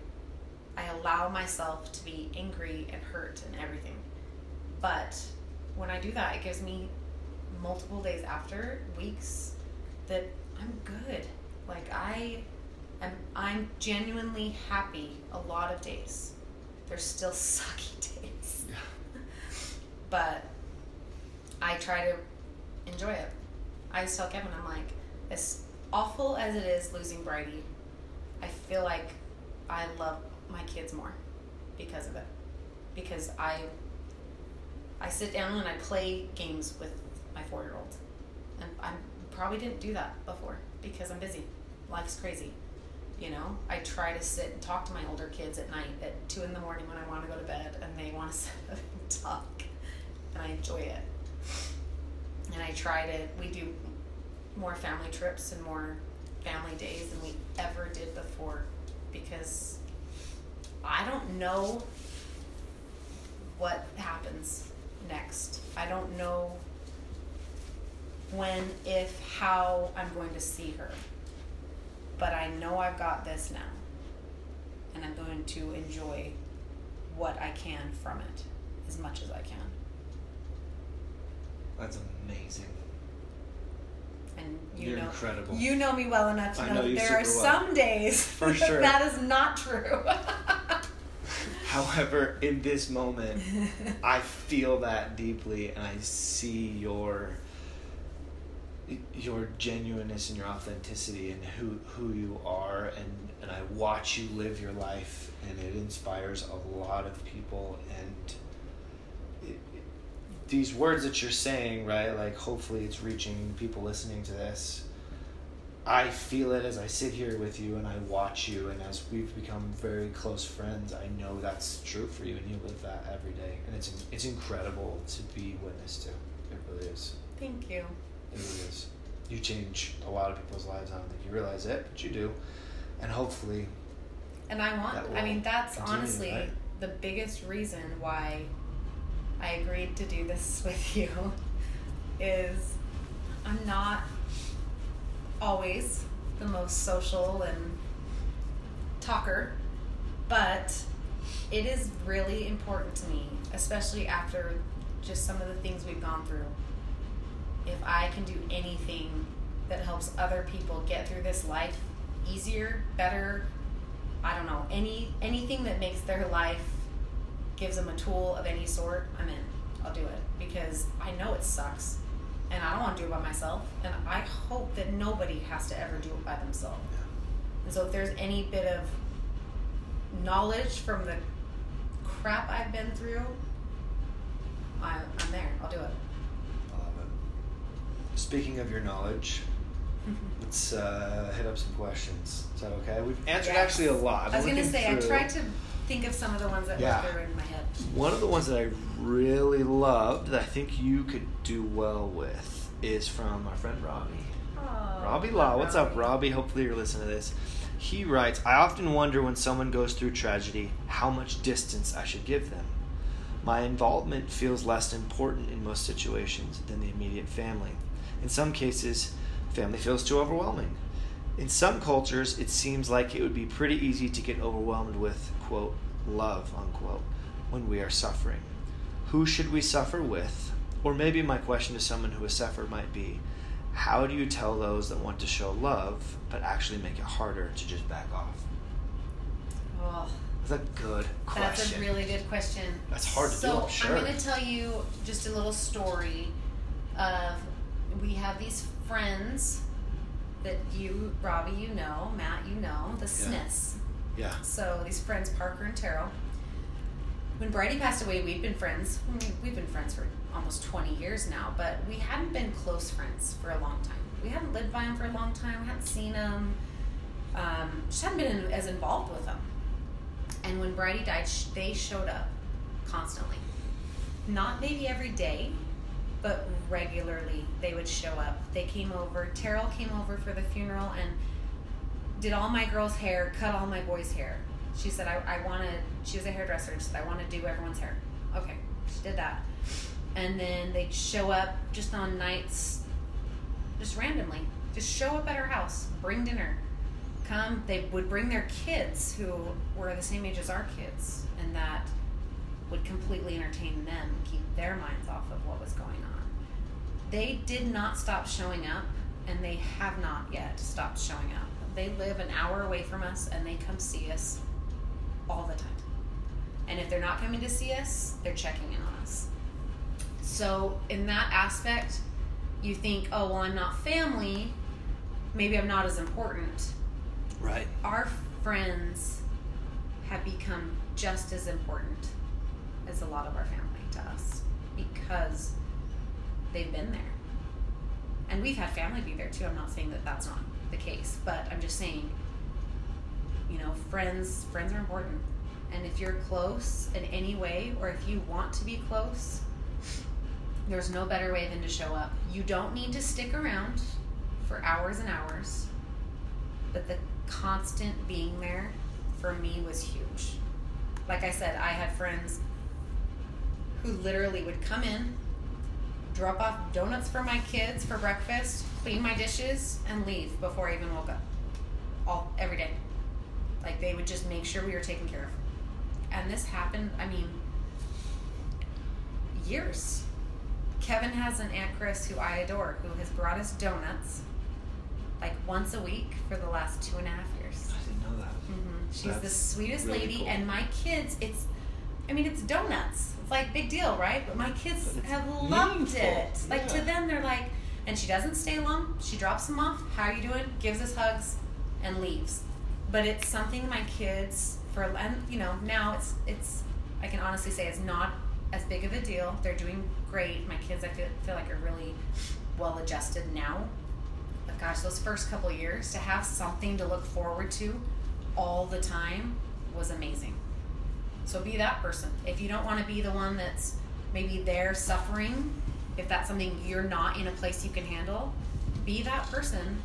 B: I allow myself to be angry and hurt and everything. But when I do that, it gives me multiple days after, weeks, that I'm good. Like I am I'm genuinely happy a lot of days. There's still sucky days. But I try to enjoy it. I just tell Kevin, I'm like, as awful as it is losing Brady, I feel like I love my kids more because of it. Because I I sit down and I play games with my four year old. And I probably didn't do that before. because I'm busy. Life's crazy. You know, I try to sit and talk to my older kids at night at two in the morning when I want to go to bed, and they want to sit and talk, and I enjoy it. And I try to. We do more family trips and more family days than we ever did before, because I don't know what happens next. I don't know when, if, how I'm going to see her. But I know I've got this now. And I'm going to enjoy what I can from it as much as I can.
A: That's amazing.
B: And you
A: You're
B: know
A: incredible.
B: You know me well enough to
A: I
B: know,
A: know
B: that there are
A: well.
B: some days
A: For sure.
B: that is not true.
A: However, in this moment, I feel that deeply, and I see your your genuineness and your authenticity and who who you are, and and I watch you live your life, and it inspires a lot of people, and. These words that you're saying, right? Like, hopefully, it's reaching people listening to this. I feel it as I sit here with you and I watch you, and as we've become very close friends, I know that's true for you, and you live that every day, and it's it's incredible to be witness to. It really is.
B: Thank you.
A: It really is. You change a lot of people's lives. I don't think you realize it, but you do, and hopefully,
B: And I want, I mean, that's
A: continue,
B: honestly
A: right?
B: the biggest reason why I agreed to do this with you is I'm not always the most social and talker, but it is really important to me, especially after just some of the things we've gone through. If I can do anything that helps other people get through this life easier, better, I don't know, any anything that makes their life gives them a tool of any sort, I'm in. I'll do it because I know it sucks and I don't want to do it by myself and I hope that nobody has to ever do it by themselves. And so if there's any bit of knowledge from the crap I've been through, I, I'm there. I'll do it.
A: I. Speaking of your knowledge, let's uh, hit up some questions. Is that okay? We've answered
B: Yes.
A: actually a lot.
B: I was gonna
A: looking
B: say I
A: through-
B: tried to think of some of the ones that
A: Yeah.
B: were in my head.
A: One of the ones that I really loved that I think you could do well with is from our friend Robbie.
B: Oh,
A: Robbie Law. What's up, Robbie? Hopefully you're listening to this. He writes, I often wonder when someone goes through tragedy how much distance I should give them. My involvement feels less important in most situations than the immediate family. In some cases, family feels too overwhelming. In some cultures, it seems like it would be pretty easy to get overwhelmed with, quote, love, unquote, when we are suffering. Who should we suffer with? Or maybe my question to someone who has suffered might be, how do you tell those that want to show love but actually make it harder to just back off?
B: Oh.
A: That's a good question.
B: That's a really good question.
A: That's hard to do,
B: so
A: sure.
B: I'm going to tell you just a little story of we have these friends that you, Robbie, you know, Matt, you know, the Smiths.
A: yeah.
B: So these friends, Parker and Terrell. When Bridie passed away, we've been friends. We've been friends for almost 20 years now, but we hadn't been close friends for a long time. We hadn't lived by him for a long time. We hadn't seen him. Um, just hadn't been in, as involved with him. And when Bridie died, sh- they showed up constantly. Not maybe every day, but regularly they would show up. They came over. Terrell came over for the funeral and did all my girls' hair, cut all my boys' hair. She said, I, I want to, she was a hairdresser. She said, I want to do everyone's hair. Okay, she did that. And then they'd show up just on nights, just randomly. Just show up at her house, bring dinner. Come, they would bring their kids who were the same age as our kids, and that would completely entertain them, and keep their minds off of what was going on. They did not stop showing up, and they have not yet stopped showing up. They live an hour away from us, and they come see us all the time. And if they're not coming to see us, they're checking in on us. So, in that aspect, you think, oh, well, I'm not family. Maybe I'm not as important.
A: Right.
B: Our friends have become just as important as a lot of our family to us because they've been there. And we've had family be there too. I'm not saying that that's not the case, but I'm just saying, you know, friends friends are important. And if you're close in any way or if you want to be close, there's no better way than to show up. You don't need to stick around for hours and hours, but the constant being there for me was huge. Like I said, I had friends who literally would come in, drop off donuts for my kids for breakfast, clean my dishes, and leave before I even woke up. All every day. Like they would just make sure we were taken care of. And this happened, I mean, years. Kevin has an Aunt Chris who I adore, who has brought us donuts like once a week for the last two and a half years.
A: I didn't know that.
B: hmm She's the sweetest
A: really
B: lady,
A: cool.
B: and my kids, it's, I mean, it's donuts. It's like big deal, right? But my kids have loved it. Like to them, they're like, and she doesn't stay long. She drops them off. How are you doing? Gives us hugs, and leaves. But it's something my kids for, and you know, now it's it's. I can honestly say it's not as big of a deal. They're doing great. My kids, I feel feel like are really well adjusted now. But gosh, those first couple years to have something to look forward to all the time was amazing. So be that person. If you don't want to be the one that's maybe there suffering, if that's something you're not in a place you can handle, be that person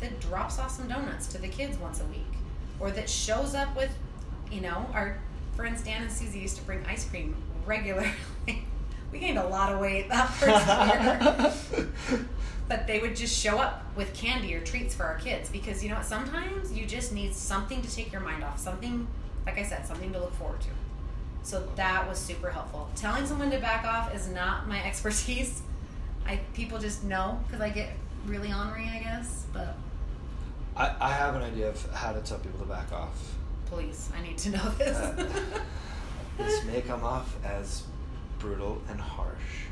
B: that drops off some donuts to the kids once a week or that shows up with, you know, our friends Dan and Susie used to bring ice cream regularly. we gained a lot of weight that first year. but they would just show up with candy or treats for our kids because you know what sometimes you just need something to take your mind off something like i said something to look forward to so that was super helpful telling someone to back off is not my expertise i people just know because i get really ornery i guess but
A: I, I have an idea of how to tell people to back off.
B: please i need to know this
A: Uh, this may come off as brutal and harsh,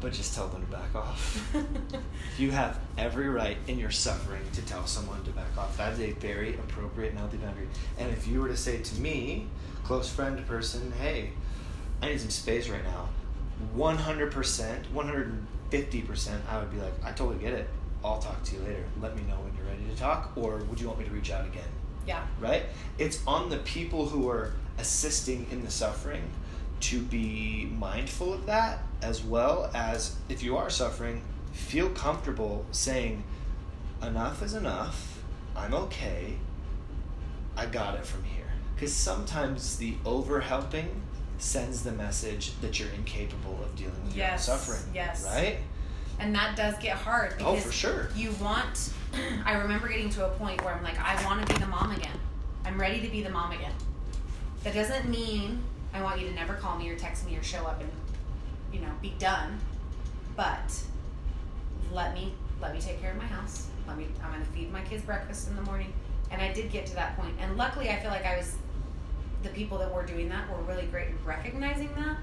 A: but just tell them to back off. You have every right in your suffering to tell someone to back off. That is a very appropriate and healthy boundary. And if you were to say to me, close friend person, hey, I need some space right now, 100%, 150%, I would be like, I totally get it. I'll talk to you later. Let me know when you're ready to talk, or would you want me to reach out again?
B: yeah
A: right? It's on the people who are assisting in the suffering to be mindful of that, as well as if you are suffering, feel comfortable saying, enough is enough, I'm okay, I got it from here. Because sometimes the over helping sends the message that you're incapable of dealing with
B: Yes,
A: your own suffering.
B: yes.
A: Right?
B: and that does get hard
A: Oh, for sure.
B: you want i remember getting to a point where i'm like i want to be the mom again i'm ready to be the mom again that doesn't mean i want you to never call me or text me or show up and you know be done but let me let me take care of my house let me i'm going to feed my kids breakfast in the morning and i did get to that point and luckily i feel like i was the people that were doing that were really great in recognizing that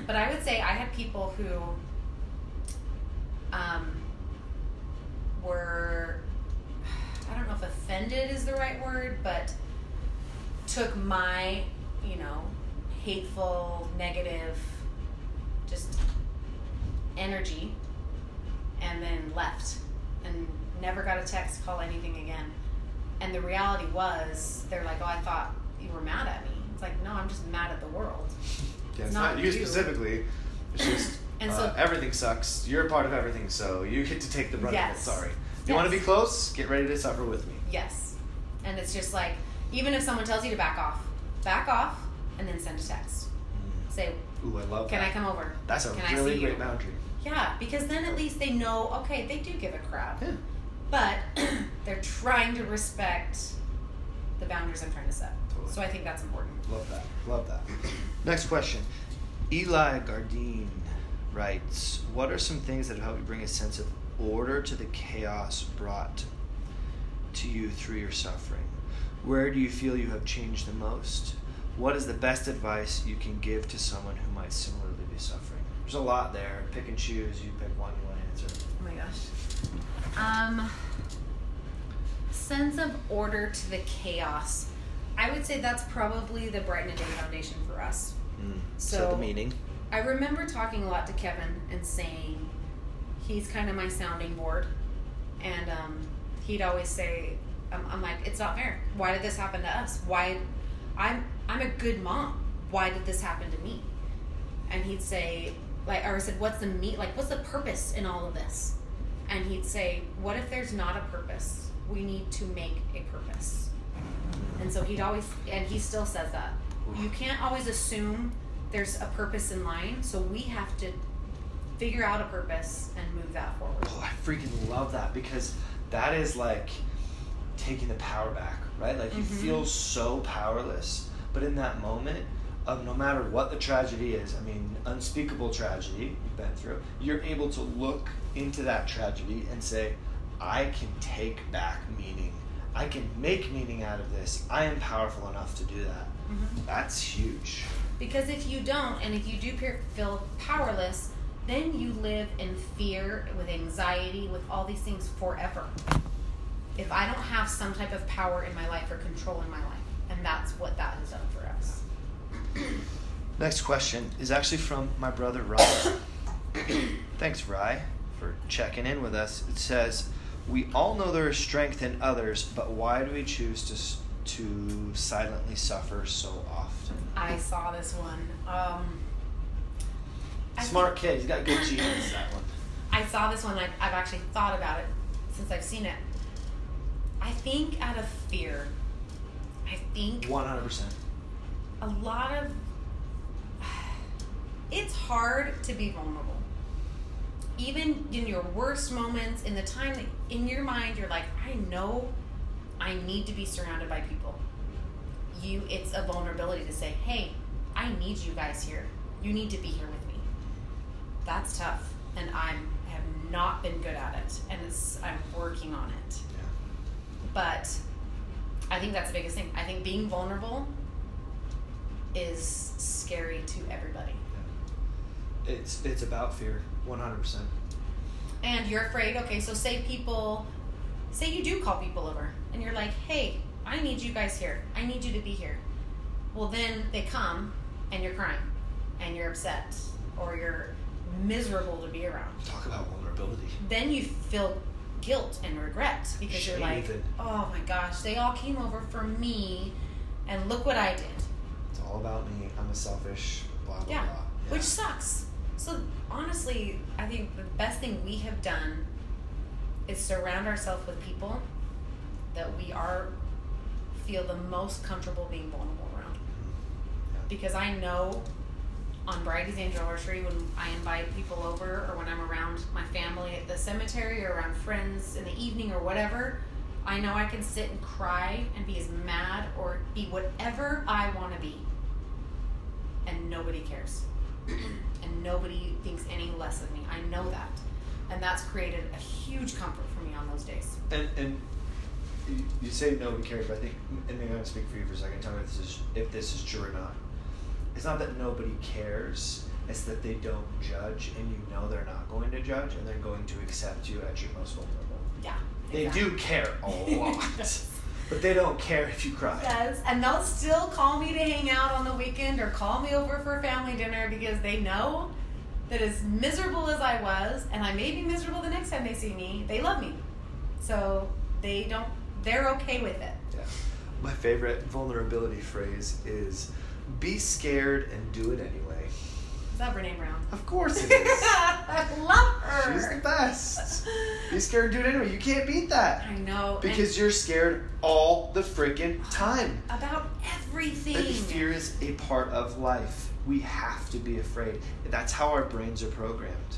B: but i would say i had people who um, were I don't know if offended is the right word, but took my, you know, hateful, negative, just energy and then left and never got a text, call, anything again. And the reality was, they're like, oh, I thought you were mad at me. It's like, no, I'm just mad at the world.
A: Yeah,
B: it's not you.
A: specifically. It's just
B: And
A: uh,
B: so-
A: everything sucks. You're a part of everything, so you get to take the brunt
B: Yes.
A: of it. Sorry. You want to be close? Get ready to suffer with me.
B: Yes. And it's just like, even if someone tells you to back off, back off and then send a text. Say,
A: Ooh, I love
B: can
A: that.
B: I come over?
A: That's a
B: Can
A: really great
B: you?
A: boundary.
B: Yeah, because then at least they know, okay, they do give a crap.
A: Yeah.
B: But they're trying to respect the boundaries I'm trying to set.
A: Totally.
B: So I think that's important.
A: Love that. Love that. Next question. Eli Gardine writes, "What are some things that have helped you bring a sense of order to the chaos brought to you through your suffering? Where do you feel you have changed the most? What is the best advice you can give to someone who might similarly be suffering?" There's a lot there. Pick and choose. You pick one you want to answer.
B: Oh my gosh. Um, sense of order to the chaos. I would say that's probably the Brighten a Day Foundation for us.
A: Mm.
B: So-
A: the meaning.
B: I remember talking a lot to Kevin and saying he's kind of my sounding board, and um, he'd always say, I'm, I'm like, it's not fair. Why did this happen to us? Why? I'm I'm a good mom. Why did this happen to me? And he'd say, like, or I said, what's the meat? Like, what's the purpose in all of this? And he'd say, what if there's not a purpose? We need to make a purpose. And so he'd always, and he still says that. You can't always assume there's a purpose in line, so we have to figure out a purpose and move that forward.
A: Oh, I freaking love that because that is like taking the power back, right? Like you
B: Mhm.
A: feel so powerless, but in that moment of no matter what the tragedy is, I mean, unspeakable tragedy you've been through, you're able to look into that tragedy and say, I can take back meaning. I can make meaning out of this. I am powerful enough to do that.
B: Mhm.
A: That's huge.
B: Because if you don't, and if you do feel powerless, then you live in fear, with anxiety, with all these things forever. If I don't have some type of power in my life or control in my life, and that's what that has done for us.
A: Next question is actually from my brother Rye. Thanks, Rye, for checking in with us. It says, "We all know there is strength in others, but why do we choose to to silently suffer so often?"
B: I saw this one. Um, I
A: Smart kid. He's got good genes. That one.
B: I saw this one. I've, I've actually thought about it since I've seen it. I think out of fear. I think
A: One hundred percent.
B: a lot of it's hard to be vulnerable even in your worst moments in the time that in your mind you're like i know i need to be surrounded by people you it's a vulnerability to say hey i need you guys here you need to be here with me that's tough and i'm have not been good at it and it's i'm working on it
A: Yeah.
B: but I think that's the biggest thing. I think being vulnerable is scary to everybody.
A: It's it's about fear. One hundred percent.
B: And you're afraid, okay, so say people, say you do call people over and you're like, hey, I need you guys here. I need you to be here. Well, then they come and you're crying and you're upset or you're miserable to be around.
A: Talk about vulnerability.
B: Then you feel guilt and regret because
A: Shame
B: you're like, oh my gosh, they all came over for me and look what I did.
A: It's all about me. I'm a selfish. Blah blah
B: Yeah,
A: blah.
B: which sucks. So honestly, I think the best thing we have done is surround ourselves with people that we are feel the most comfortable being vulnerable around.
A: Mm-hmm.
B: Because I know on Bridie's anniversary when I invite people over or when I'm around my family at the cemetery or around friends in the evening or whatever, I know I can sit and cry and be as mad or be whatever I want to be. And nobody cares. and nobody thinks any less of me. I know that. And that's created a huge comfort for me on those days.
A: And and you, say nobody cares, but I think, and maybe I'm gonna speak for you for a second. Tell me if this is if this is true or not. It's not that nobody cares. It's that they don't judge, and you know they're not going to judge, and they're going to accept you at your most vulnerable.
B: Yeah.
A: They
B: exactly.
A: do care a lot, but they don't care if you cry.
B: Yes, and they'll still call me to hang out on the weekend or call me over for family dinner because they know that as miserable as I was, and I may be miserable the next time they see me, they love me. So they don't, they're okay with it.
A: Yeah. My favorite vulnerability phrase is be scared and do it anyway.
B: That Brene Brown?
A: Of course it is.
B: I love her.
A: She's the best. Be scared and do it anyway. You can't beat that.
B: I know. and
A: Because you're scared all the freaking time.
B: about everything.
A: And fear is a part of life. We have to be afraid. That's how our brains are programmed,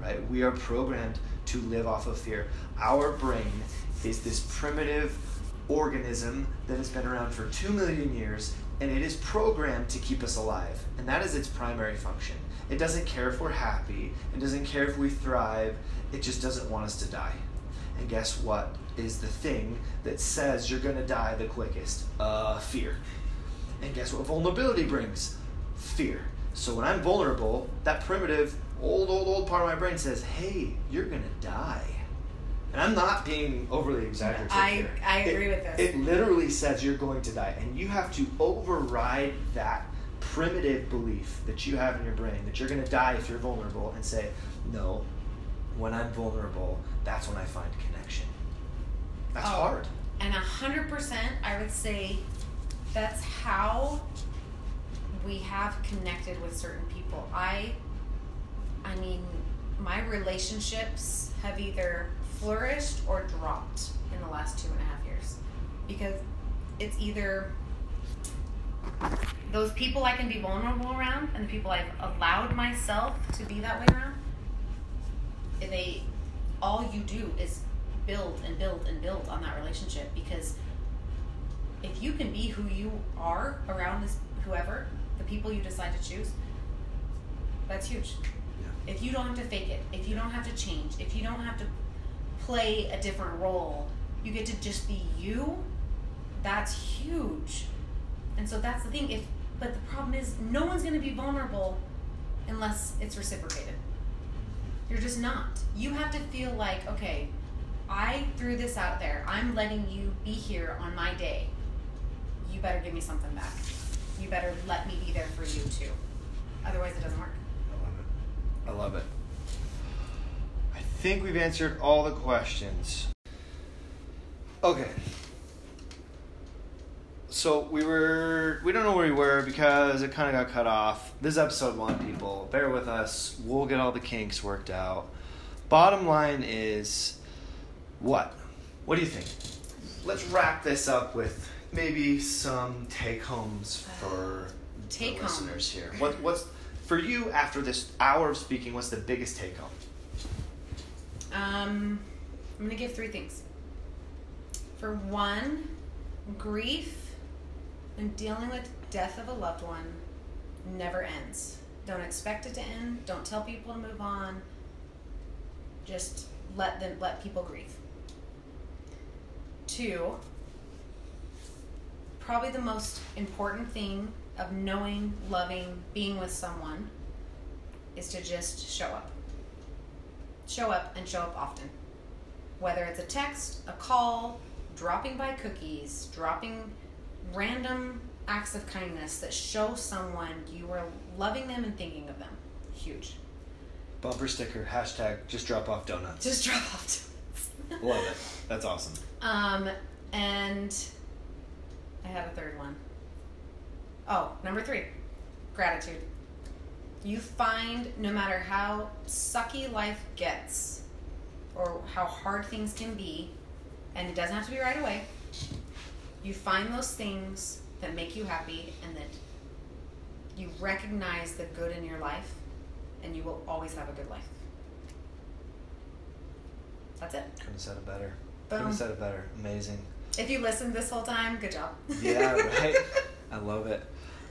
A: right? We are programmed to live off of fear. Our brain is this primitive organism that has been around for two million years, and it is programmed to keep us alive. And that is its primary function. It doesn't care if we're happy, it doesn't care if we thrive, it just doesn't want us to die. And guess what is the thing that says you're gonna die the quickest? Uh, fear. And guess what vulnerability brings? Fear. So when I'm vulnerable, that primitive, old, old, old part of my brain says, hey, you're gonna die. And I'm not being overly exaggerative
B: I-
A: here.
B: I
A: It-
B: agree with this.
A: It literally says you're going to die. And you have to override that primitive belief that you have in your brain that you're gonna die if you're vulnerable and say, no, when I'm vulnerable, that's when I find connection. That's
B: Oh,
A: hard.
B: And a hundred percent, I would say that's how we have connected with certain people. I, I mean, my relationships have either flourished or dropped in the last two and a half years because it's either those people I can be vulnerable around and the people I've allowed myself to be that way around. and They, all you do is build and build and build on that relationship because if you can be who you are around this whoever the people you decide to choose that's huge
A: Yeah.
B: if you don't have to fake it if you don't have to change if you don't have to play a different role. You get to just be you. That's huge. And so that's the thing. If but the problem is no one's going to be vulnerable unless it's reciprocated. You're just not. You have to feel like okay i threw this out there. I'm letting you be here on my day. You better give me something back. You better let me be there for you too. Otherwise it doesn't work.
A: I love it. I love it. I think we've answered all the questions. Okay. So we were we don't know where we were because it kind of got cut off. This is episode one, people. Bear with us. We'll get all the kinks worked out. Bottom line is, what? What do you think? Let's wrap this up with maybe some take homes for uh,
B: Take
A: the
B: home.
A: listeners here. What what's for you after this hour of speaking? What's the biggest take home?
B: Um, I'm gonna give three things. For one, grief and dealing with death of a loved one never ends. Don't expect it to end. Don't tell people to move on. Just let them let people grieve. Two, probably the most important thing of knowing, loving, being with someone is to just show up show up and show up often. Whether it's a text, a call, dropping by cookies, dropping random acts of kindness that show someone you are loving them and thinking of them. Huge.
A: Bumper sticker hashtag just drop off donuts.
B: Just drop off. donuts.
A: Love it. That's awesome.
B: Um, and I have a third one. Oh, number three, gratitude. You find no matter how sucky life gets or how hard things can be, and it doesn't have to be right away, you find those things that make you happy and that you recognize the good in your life, and you will always have a good life. That's it.
A: Couldn't have said it better. Couldn't have said it better. Amazing.
B: If you listened this whole time, good job.
A: Yeah, right. I love it.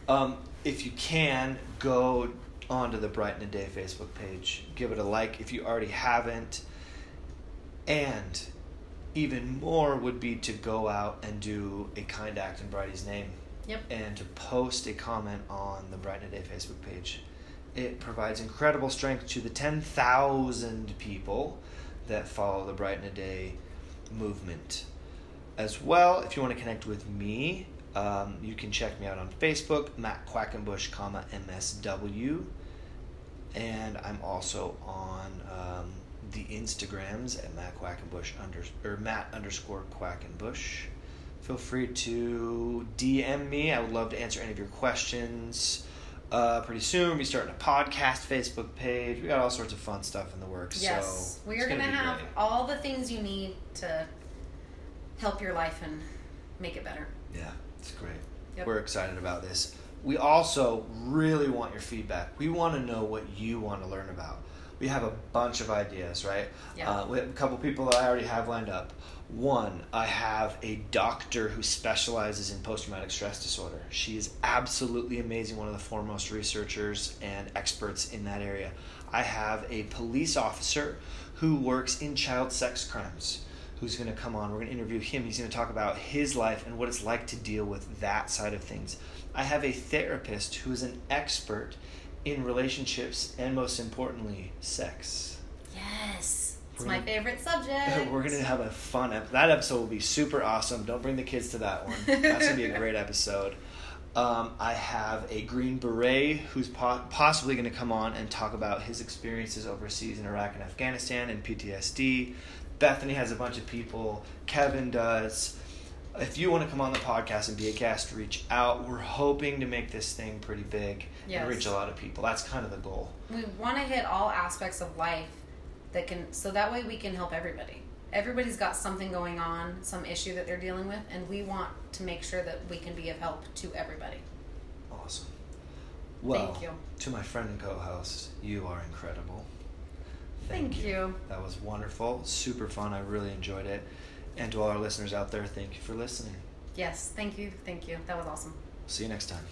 A: Um, if you can, go onto the Brighten a Day Facebook page. Give it a like if you already haven't. And even more would be to go out and do a kind act in Bridie's name
B: Yep.
A: and to post a comment on the Brighten a Day Facebook page. It provides incredible strength to the 10,000 people that follow the Brighten a Day movement. As well, if you want to connect with me, um, you can check me out on Facebook, Matt Quackenbush, comma MSW, and I'm also on um, the Instagrams at Matt Quackenbush under or Matt underscore Quackenbush. Feel free to DM me. I would love to answer any of your questions. Uh, pretty soon, we'll be starting a podcast Facebook page. We got all sorts of fun stuff in the works.
B: Yes,
A: so
B: we are going to have
A: great.
B: all the things you need to help your life and make it better.
A: Yeah, it's great.
B: Yep.
A: We're excited about this. We also really want your feedback. We want to know what you want to learn about. We have a bunch of ideas, right?
B: Yeah.
A: Uh, we have a couple people that I already have lined up. One, I have a doctor who specializes in post traumatic stress disorder. She is absolutely amazing, one of the foremost researchers and experts in that area. I have a police officer who works in child sex crimes who's going to come on. We're going to interview him. He's going to talk about his life and what it's like to deal with that side of things. I have a therapist who is an expert in relationships and, most importantly, sex.
B: Yes. It's my favorite subject.
A: We're gonna have a fun ep- that episode will be super awesome. Don't bring the kids to that one. That's gonna be a great episode. Um, I have a Green Beret who's po- possibly going to come on and talk about his experiences overseas in Iraq and Afghanistan and PTSD. Bethany has a bunch of people. Kevin does. If you want to come on the podcast and be a guest, reach out. We're hoping to make this thing pretty big
B: Yes.
A: and reach a lot of people. That's kind of the goal.
B: we want to hit all aspects of life that can so that way we can help everybody everybody's got something going on some issue that they're dealing with and we want to make sure that we can be of help to everybody
A: Awesome. Well, to my friend and co-host, you are incredible.
B: Thank you.
A: That was wonderful, super fun. I really enjoyed it. And to all our listeners out there, thank you for listening.
B: yes thank you thank you that was awesome
A: See you next time.